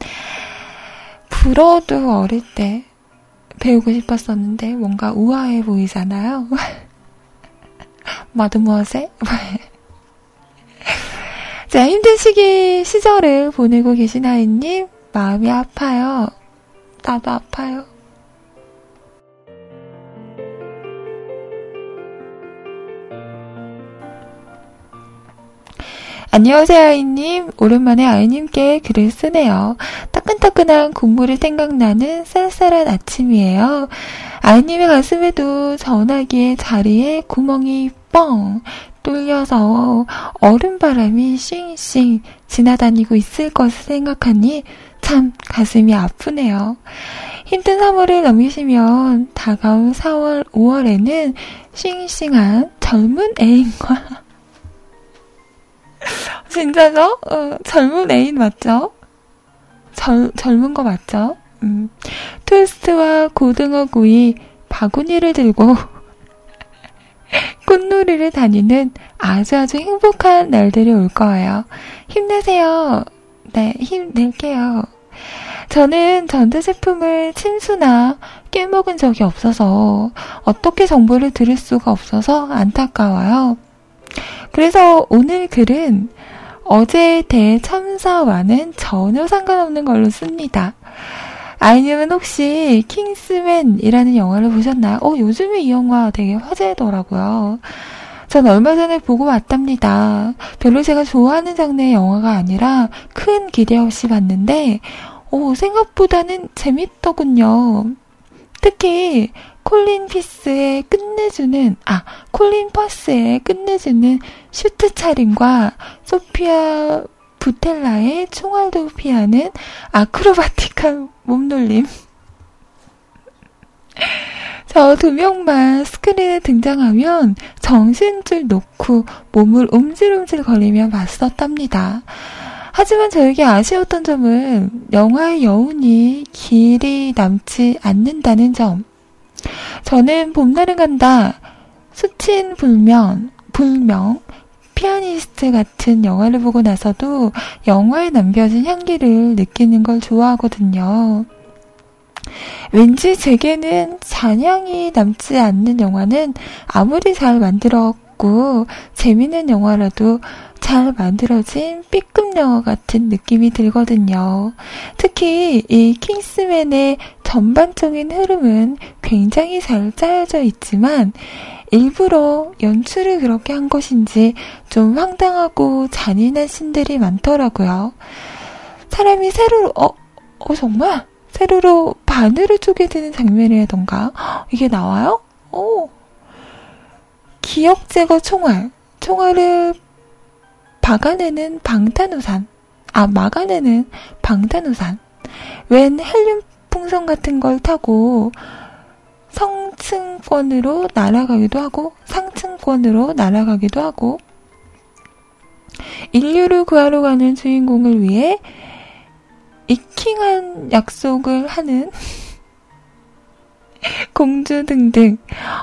[SPEAKER 1] 불어도 어릴 때 배우고 싶었었는데 뭔가 우아해 보이잖아요. 마드모아세? 자, 힘든 시기, 시절을 보내고 계신 아이님, 마음이 아파요. 나도 아파요. 안녕하세요, 아이님. 오랜만에 아이님께 글을 쓰네요. 따끈따끈한 국물이 생각나는 쌀쌀한 아침이에요. 아이님의 가슴에도 전화기의 자리에 구멍이 뻥 뚫려서 얼음바람이 싱싱 지나다니고 있을 것을 생각하니 참 가슴이 아프네요. 힘든 3월을 넘기시면 다가올 4월, 5월에는 싱싱한 젊은 애인과 진짜죠? 어, 젊은 애인 맞죠? 젊, 젊은 거 맞죠? 음, 토스트와 고등어 구이, 바구니를 들고 꽃놀이를 다니는 아주 아주 행복한 날들이 올 거예요. 힘내세요. 네, 힘낼게요. 저는 전자제품을 침수나 깨먹은 적이 없어서 어떻게 정보를 들을 수가 없어서 안타까워요. 그래서 오늘 글은 어제의 대참사와는 전혀 상관없는 걸로 씁니다. 아이님은 혹시 킹스맨이라는 영화를 보셨나요? 어, 요즘에 이 영화 되게 화제더라고요. 전 얼마 전에 보고 왔답니다. 별로 제가 좋아하는 장르의 영화가 아니라 큰 기대 없이 봤는데, 오, 생각보다는 재밌더군요. 특히 콜린 피스의 끝내주는 아 콜린 퍼스의 끝내주는 슈트 차림과 소피아 부텔라의 총알도 피하는 아크로바틱한 몸놀림. 저 두 명만 스크린에 등장하면 정신줄 놓고 몸을 움찔움찔 거리며 맞섰답니다. 하지만 저에게 아쉬웠던 점은 영화의 여운이 길이 남지 않는다는 점. 저는 봄날은 간다, 수친 불면, 불명, 피아니스트 같은 영화를 보고 나서도 영화에 남겨진 향기를 느끼는 걸 좋아하거든요. 왠지 제게는 잔향이 남지 않는 영화는 아무리 잘 만들었고 재밌는 영화라도 잘 만들어진 B급 영화 같은 느낌이 들거든요. 특히 이 킹스맨의 전반적인 흐름은 굉장히 잘 짜여져 있지만 일부러 연출을 그렇게 한 것인지 좀 황당하고 잔인한 신들이 많더라고요. 사람이 세로로, 어, 어, 정말? 세로로 바늘을 쪼개드는 장면이라던가, 이게 나와요? 오. 기억 제거 총알. 총알을 박아내는 방탄우산. 아, 막아내는 방탄우산. 웬 헬륨 풍선 같은 걸 타고 성층권으로 날아가기도 하고 상층권으로 날아가기도 하고 인류를 구하러 가는 주인공을 위해 이킹한 약속을 하는 공주 등등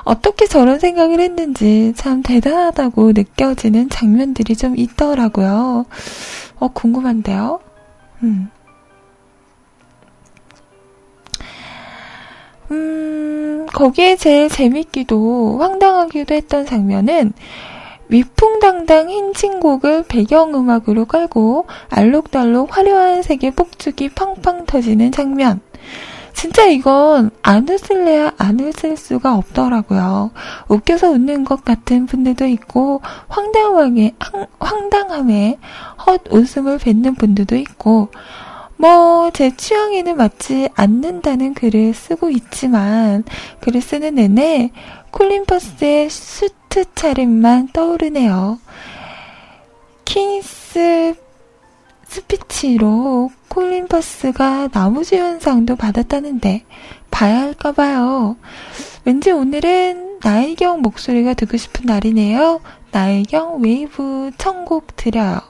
[SPEAKER 1] 어떻게 저런 생각을 했는지 참 대단하다고 느껴지는 장면들이 좀 있더라고요. 어 궁금한데요. 음. 음, 거기에 제일 재밌기도 황당하기도 했던 장면은 위풍당당 흰 친곡을 배경음악으로 깔고 알록달록 화려한 색의 폭죽이 팡팡 터지는 장면. 진짜 이건 안 웃을래야 안 웃을 수가 없더라고요. 웃겨서 웃는 것 같은 분들도 있고 황당하게 황당함에 헛 웃음을 뱉는 분들도 있고 뭐, 제 취향에는 맞지 않는다는 글을 쓰고 있지만, 글을 쓰는 내내 콜린 퍼스의 수트 차림만 떠오르네요. 킹스 스피치로 콜린 퍼스가 남우주연상도 받았다는데, 봐야 할까봐요. 왠지 오늘은 나의경 목소리가 듣고 싶은 날이네요. 나의경 웨이브 천곡 드려요.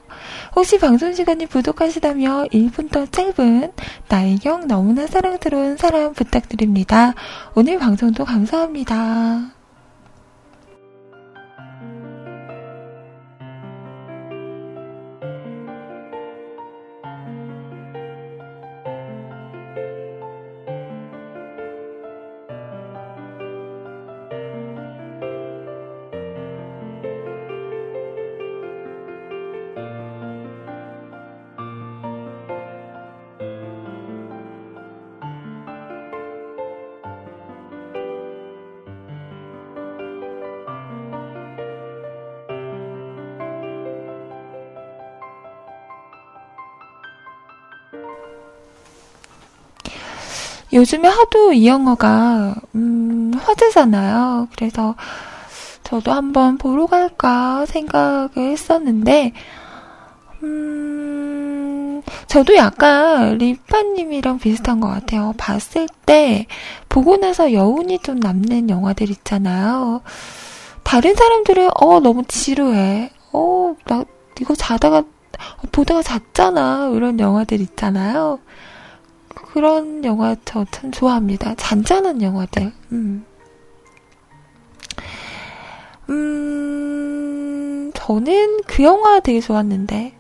[SPEAKER 1] 혹시 방송 시간이 부족하시다며 1분 더 짧은 나의경 너무나 사랑스러운 사람 부탁드립니다. 오늘 방송도 감사합니다. 요즘에 하도 이 영화가 음, 화제잖아요. 그래서 저도 한번 보러 갈까 생각을 했었는데 음, 저도 약간 리파님이랑 비슷한 것 같아요. 봤을 때 보고 나서 여운이 좀 남는 영화들 있잖아요. 다른 사람들은 어 너무 지루해. 어 나 이거 자다가 보다가 잤잖아. 이런 영화들 있잖아요. 그런 영화 저 참 좋아합니다. 잔잔한 영화들. 음. 음, 저는 그 영화 되게 좋았는데.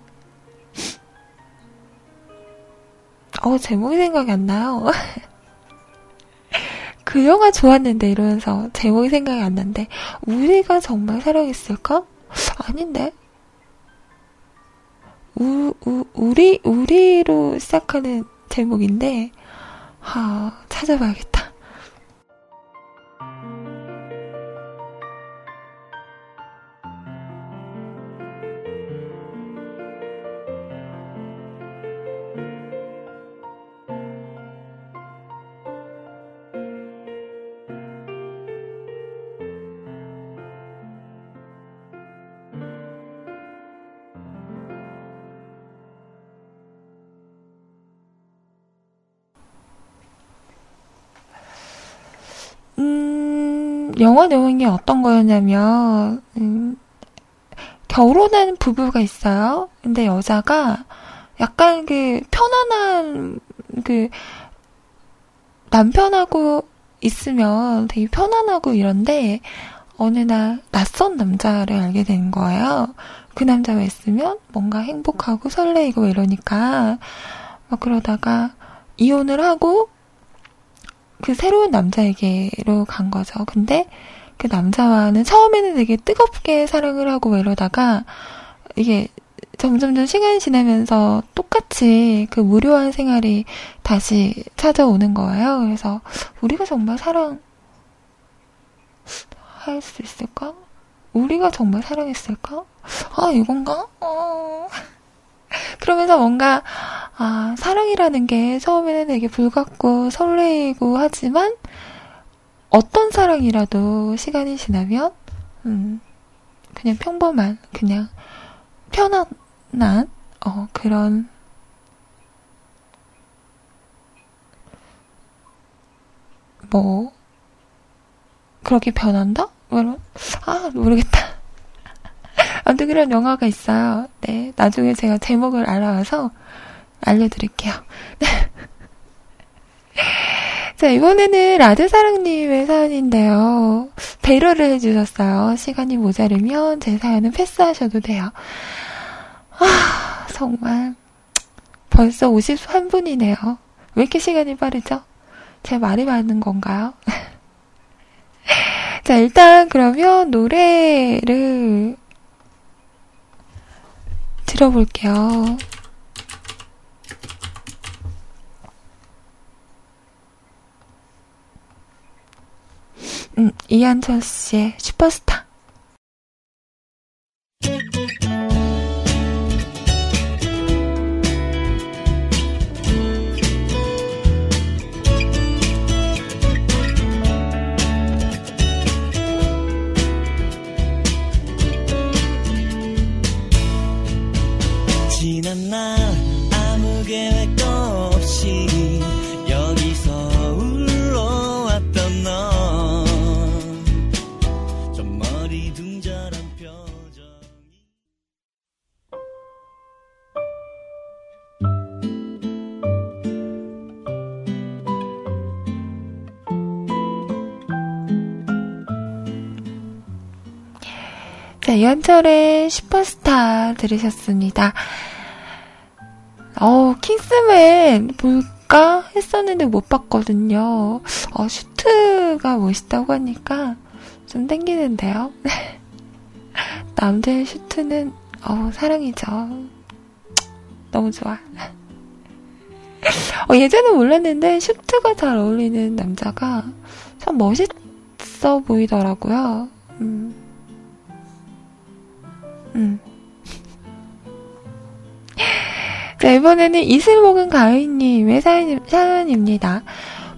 [SPEAKER 1] 어, 제목이 생각이 안 나요. 그 영화 좋았는데 이러면서 제목이 생각이 안 난데 우리가 정말 사랑했을까? 아닌데 우, 우, 우리 우리로 시작하는 제목인데 하 찾아봐야겠다. 영화 내용이 어떤 거였냐면, 음, 결혼한 부부가 있어요. 근데 여자가 약간 그 편안한 그 남편하고 있으면 되게 편안하고 이런데 어느 날 낯선 남자를 알게 된 거예요. 그 남자가 있으면 뭔가 행복하고 설레이고 이러니까 막 그러다가 이혼을 하고 그 새로운 남자에게로 간 거죠. 근데 그 남자와는 처음에는 되게 뜨겁게 사랑을 하고 이러다가 이게 점점점 시간이 지나면서 똑같이 그 무료한 생활이 다시 찾아오는 거예요. 그래서 우리가 정말 사랑 할 수 있을까? 우리가 정말 사랑했을까? 아, 이건가? 어... 그러면서 뭔가, 아, 사랑이라는 게 처음에는 되게 불같고 설레이고 하지만, 어떤 사랑이라도 시간이 지나면, 음, 그냥 평범한, 그냥 편안한, 어, 그런, 뭐, 그렇게 변한다? 그럼, 아, 모르겠다. 아무튼 그런 영화가 있어요. 네. 나중에 제가 제목을 알아와서 알려드릴게요. 자, 이번에는 라드사랑님의 사연인데요. 배려를 해주셨어요. 시간이 모자르면 제 사연은 패스하셔도 돼요. 아, 정말. 벌써 51분이네요. 왜 이렇게 시간이 빠르죠? 제 말이 많은 건가요? 자, 일단 그러면 노래를 들어볼게요. 음, 이한철 씨의 슈퍼스타. 자, 이한철의 슈퍼스타 들으셨습니다. 어, 킹스맨 볼까 했었는데 못 봤거든요. 어, 슈트가 멋있다고 하니까 좀 땡기는데요. 남자의 슈트는, 어, 사랑이죠. 너무 좋아. 어, 예전에 몰랐는데 슈트가 잘 어울리는 남자가 참 멋있어 보이더라고요. 음. 음. 자, 이번에는 이슬 먹은 가을님의 사연, 사연입니다.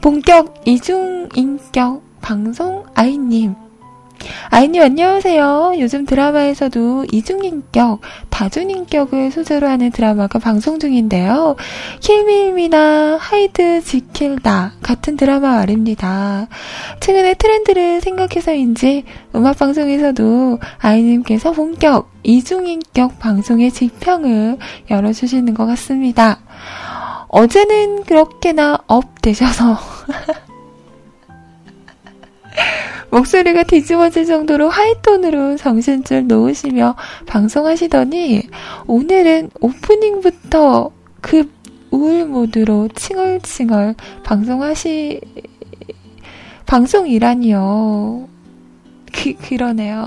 [SPEAKER 1] 본격 이중인격 방송 아이님. 아이님 안녕하세요. 요즘 드라마에서도 이중인격, 다중인격을 소재로 하는 드라마가 방송 중인데요. 킬미 힐미나 하이드 지킬 나 같은 드라마 말입니다. 최근에 트렌드를 생각해서인지 음악방송에서도 아이님께서 본격 이중인격 방송의 지평을 열어주시는 것 같습니다. 어제는 그렇게나 up 되셔서 목소리가 뒤집어질 정도로 하이톤으로 정신줄 놓으시며 방송하시더니 오늘은 오프닝부터 급 우울 모드로 칭얼칭얼 방송하시 방송이라니요. 그, 그러네요.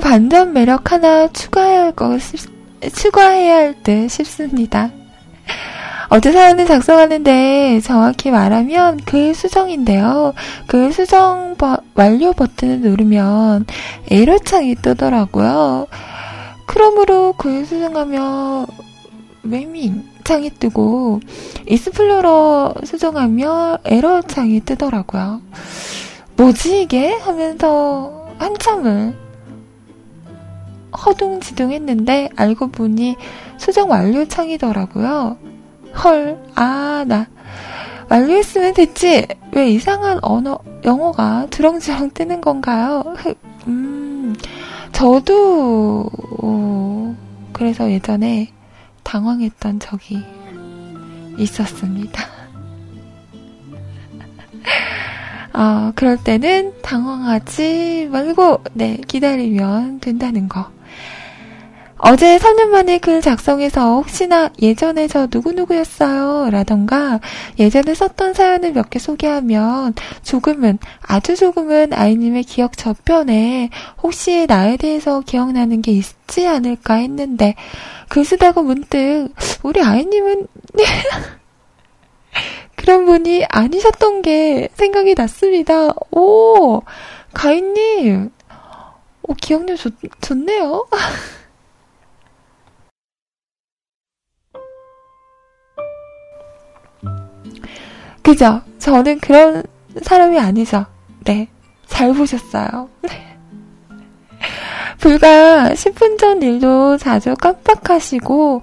[SPEAKER 1] 반전 매력 하나 추가해야 할 것, 추가해야 할 듯 싶습니다. 어제 사연을 작성하는데 정확히 말하면 글 수정인데요. 글 수정 버, 완료 버튼을 누르면 에러 창이 뜨더라고요. 크롬으로 글 수정하면 warning 창이 뜨고 익스플로러 수정하면 에러 창이 뜨더라고요. 뭐지 이게? 하면서 한참을 허둥지둥 했는데 알고 보니 수정 완료 창이더라고요. 헐, 아, 나 완료했으면 됐지. 왜 이상한 언어, 영어가 주렁주렁 뜨는 건가요? 음, 저도, 어, 그래서 예전에 당황했던 적이 있었습니다. 어, 그럴 때는 당황하지 말고, 네, 기다리면 된다는 거. 어제 3년 만에 글 작성해서 혹시나 예전에 저 누구누구였어요 라던가 예전에 썼던 사연을 몇 개 소개하면 조금은 아주 조금은 아이님의 기억 저편에 혹시 나에 대해서 기억나는 게 있지 않을까 했는데 글 쓰다가 문득 우리 아이님은 그런 분이 아니셨던 게 생각이 났습니다. 오 가인님 오 기억력 좋, 좋네요. 그죠? 저는 그런 사람이 아니죠. 네. 잘 보셨어요. 네. 불과 10분 전 일도 자주 깜빡하시고,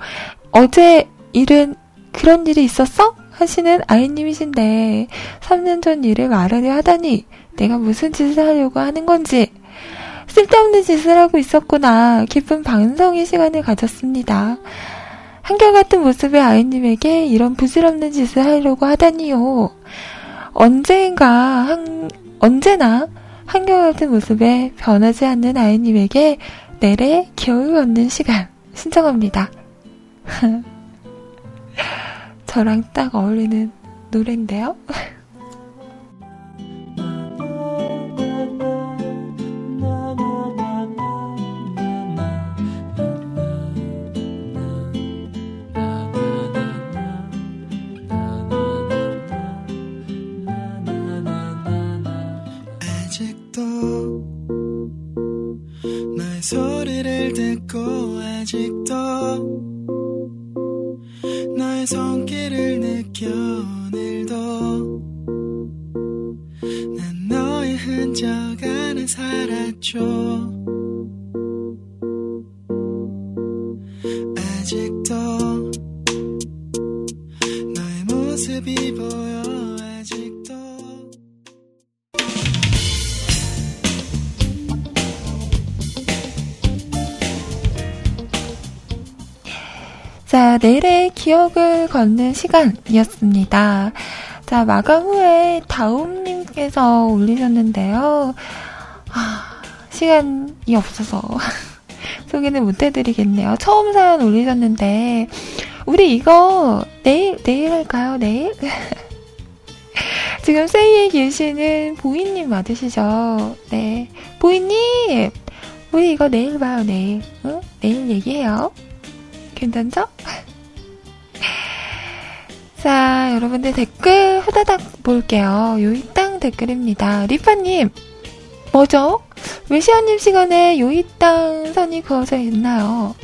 [SPEAKER 1] 어제 일은 그런 일이 있었어? 하시는 아이님이신데, 3년 전 일을 말하려 하다니, 내가 무슨 짓을 하려고 하는 건지, 쓸데없는 짓을 하고 있었구나, 깊은 반성의 시간을 가졌습니다. 한결같은 모습의 아이님에게 이런 부질없는 짓을 하려고 하다니요. 언젠가, 한, 언제나 한결같은 모습에 변하지 않는 아이님에게 내래 겨울 얻는 시간 신청합니다. 저랑 딱 어울리는 노래인데요. 너의 걷는 시간이었습니다. 자, 마감 후에 다움님께서 올리셨는데요. 아, 시간이 없어서 소개는 못 해드리겠네요. 처음 사연 올리셨는데, 우리 이거 내일, 내일 할까요? 내일? 지금 세이에 계시는 보이님 맞으시죠? 네. 보이님! 우리 이거 내일 봐요, 내일. 응? 내일 얘기해요. 괜찮죠? 자, 여러분들 댓글 후다닥 볼게요. 요이땅 댓글입니다. 리파님, 뭐죠? 왜 시아님 시간에 요이땅 선이 그어져 있나요?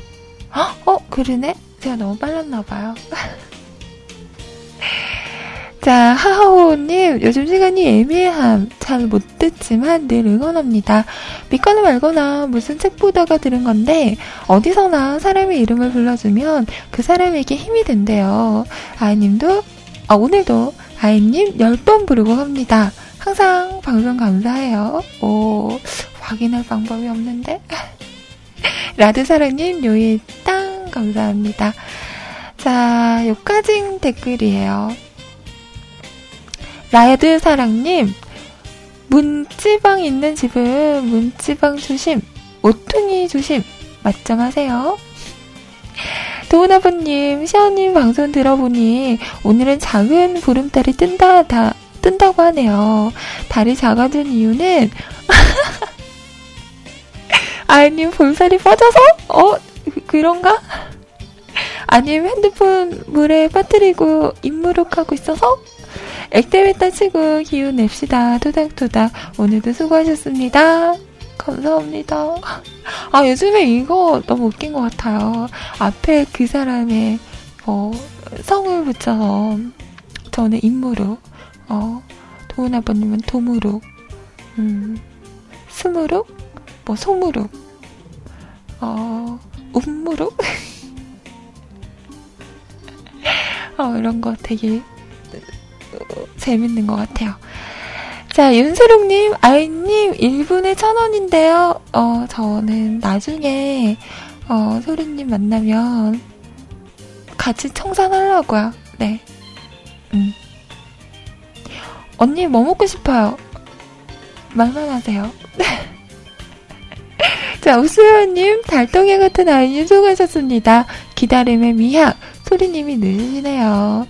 [SPEAKER 1] 어, 그러네? 제가 너무 빨랐나봐요. 자, 하하오님, 요즘 시간이 애매함. 잘 못 듣지만 늘 응원합니다. 믿거나 말거나 무슨 책 보다가 들은 건데, 어디서나 사람의 이름을 불러주면 그 사람에게 힘이 된대요. 아이님도, 아, 오늘도 아이님 10번 부르고 갑니다. 항상 방송 감사해요. 오, 확인할 방법이 없는데? 라드사랑님, 요일 땅, 감사합니다. 자, 요까진 댓글이에요. 라드 사랑님, 문지방 있는 집은 문지방 조심, 오퉁이 조심, 맞점하세요. 도훈아버님, 시아님 방송 들어보니 오늘은 작은 보름달이 뜬다, 다, 뜬다고 하네요. 달이 작아진 이유는, 아이님 볼살이 빠져서? 어, 그런가? 아니면 핸드폰 물에 빠뜨리고 입무룩하고 있어서? 액땜했다 치고 기운 냅시다. 토닥토닥. 오늘도 수고하셨습니다. 감사합니다. 아, 요즘에 이거 너무 웃긴 것 같아요. 앞에 그 사람의, 어, 성을 붙여서, 저는 임무룩, 어, 도훈 아버님은 도무룩, 음, 스무룩, 뭐, 소무룩, 어, 운무룩? 어, 이런 거 되게 재밌는 것 같아요. 자, 윤수롱님, 아이님, 1분에 천 원인데요. 어, 저는 나중에, 어, 소리님 만나면 같이 청산하려고요. 네. 음. 언니, 뭐 먹고 싶어요? 말만 하세요. 자, 우수연님, 달동이 같은 아이님 수고하셨습니다. 기다림의 미학, 소리님이 늦으시네요.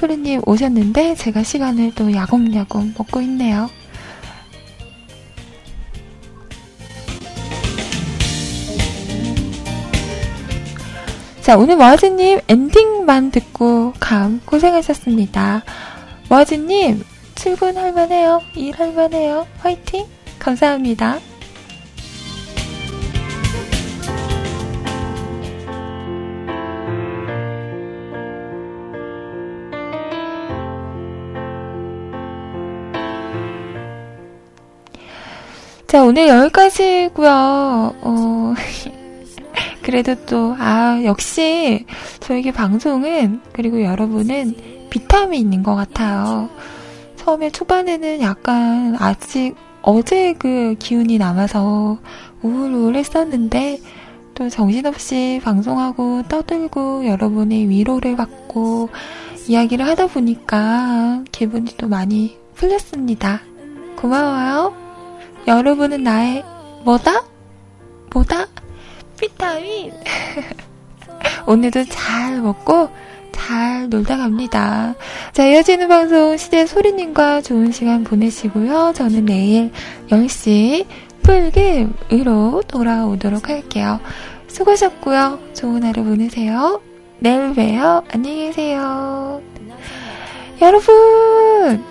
[SPEAKER 1] 소리님 오셨는데 제가 시간을 또 야곱야곱 먹고 있네요. 자, 오늘 와즈님 엔딩만 듣고 감 고생하셨습니다. 와즈님 출근할 만해요. 일할 만해요. 화이팅! 감사합니다. 자, 오늘 여기까지고요 어, 그래도 또, 아, 역시, 저에게 방송은, 그리고 여러분은 비타민인 것 같아요. 처음에 초반에는 약간, 아직, 어제 그 기운이 남아서 우울우울 했었는데, 또 정신없이 방송하고 떠들고 여러분의 위로를 받고 이야기를 하다 보니까 기분이 또 많이 풀렸습니다. 고마워요. 여러분은 나의 뭐다? 뭐다? 비타민! 오늘도 잘 먹고 잘 놀다 갑니다. 자, 이어지는 방송 시대 소리님과 좋은 시간 보내시고요. 저는 내일 10시 풀금으로 돌아오도록 할게요. 수고하셨고요. 좋은 하루 보내세요. 내일 봬요. 안녕히 계세요. 여러분!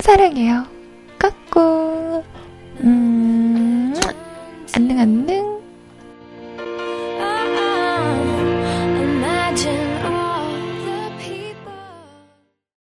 [SPEAKER 1] 사랑해요. 꾹. 음, 안녕, 안녕.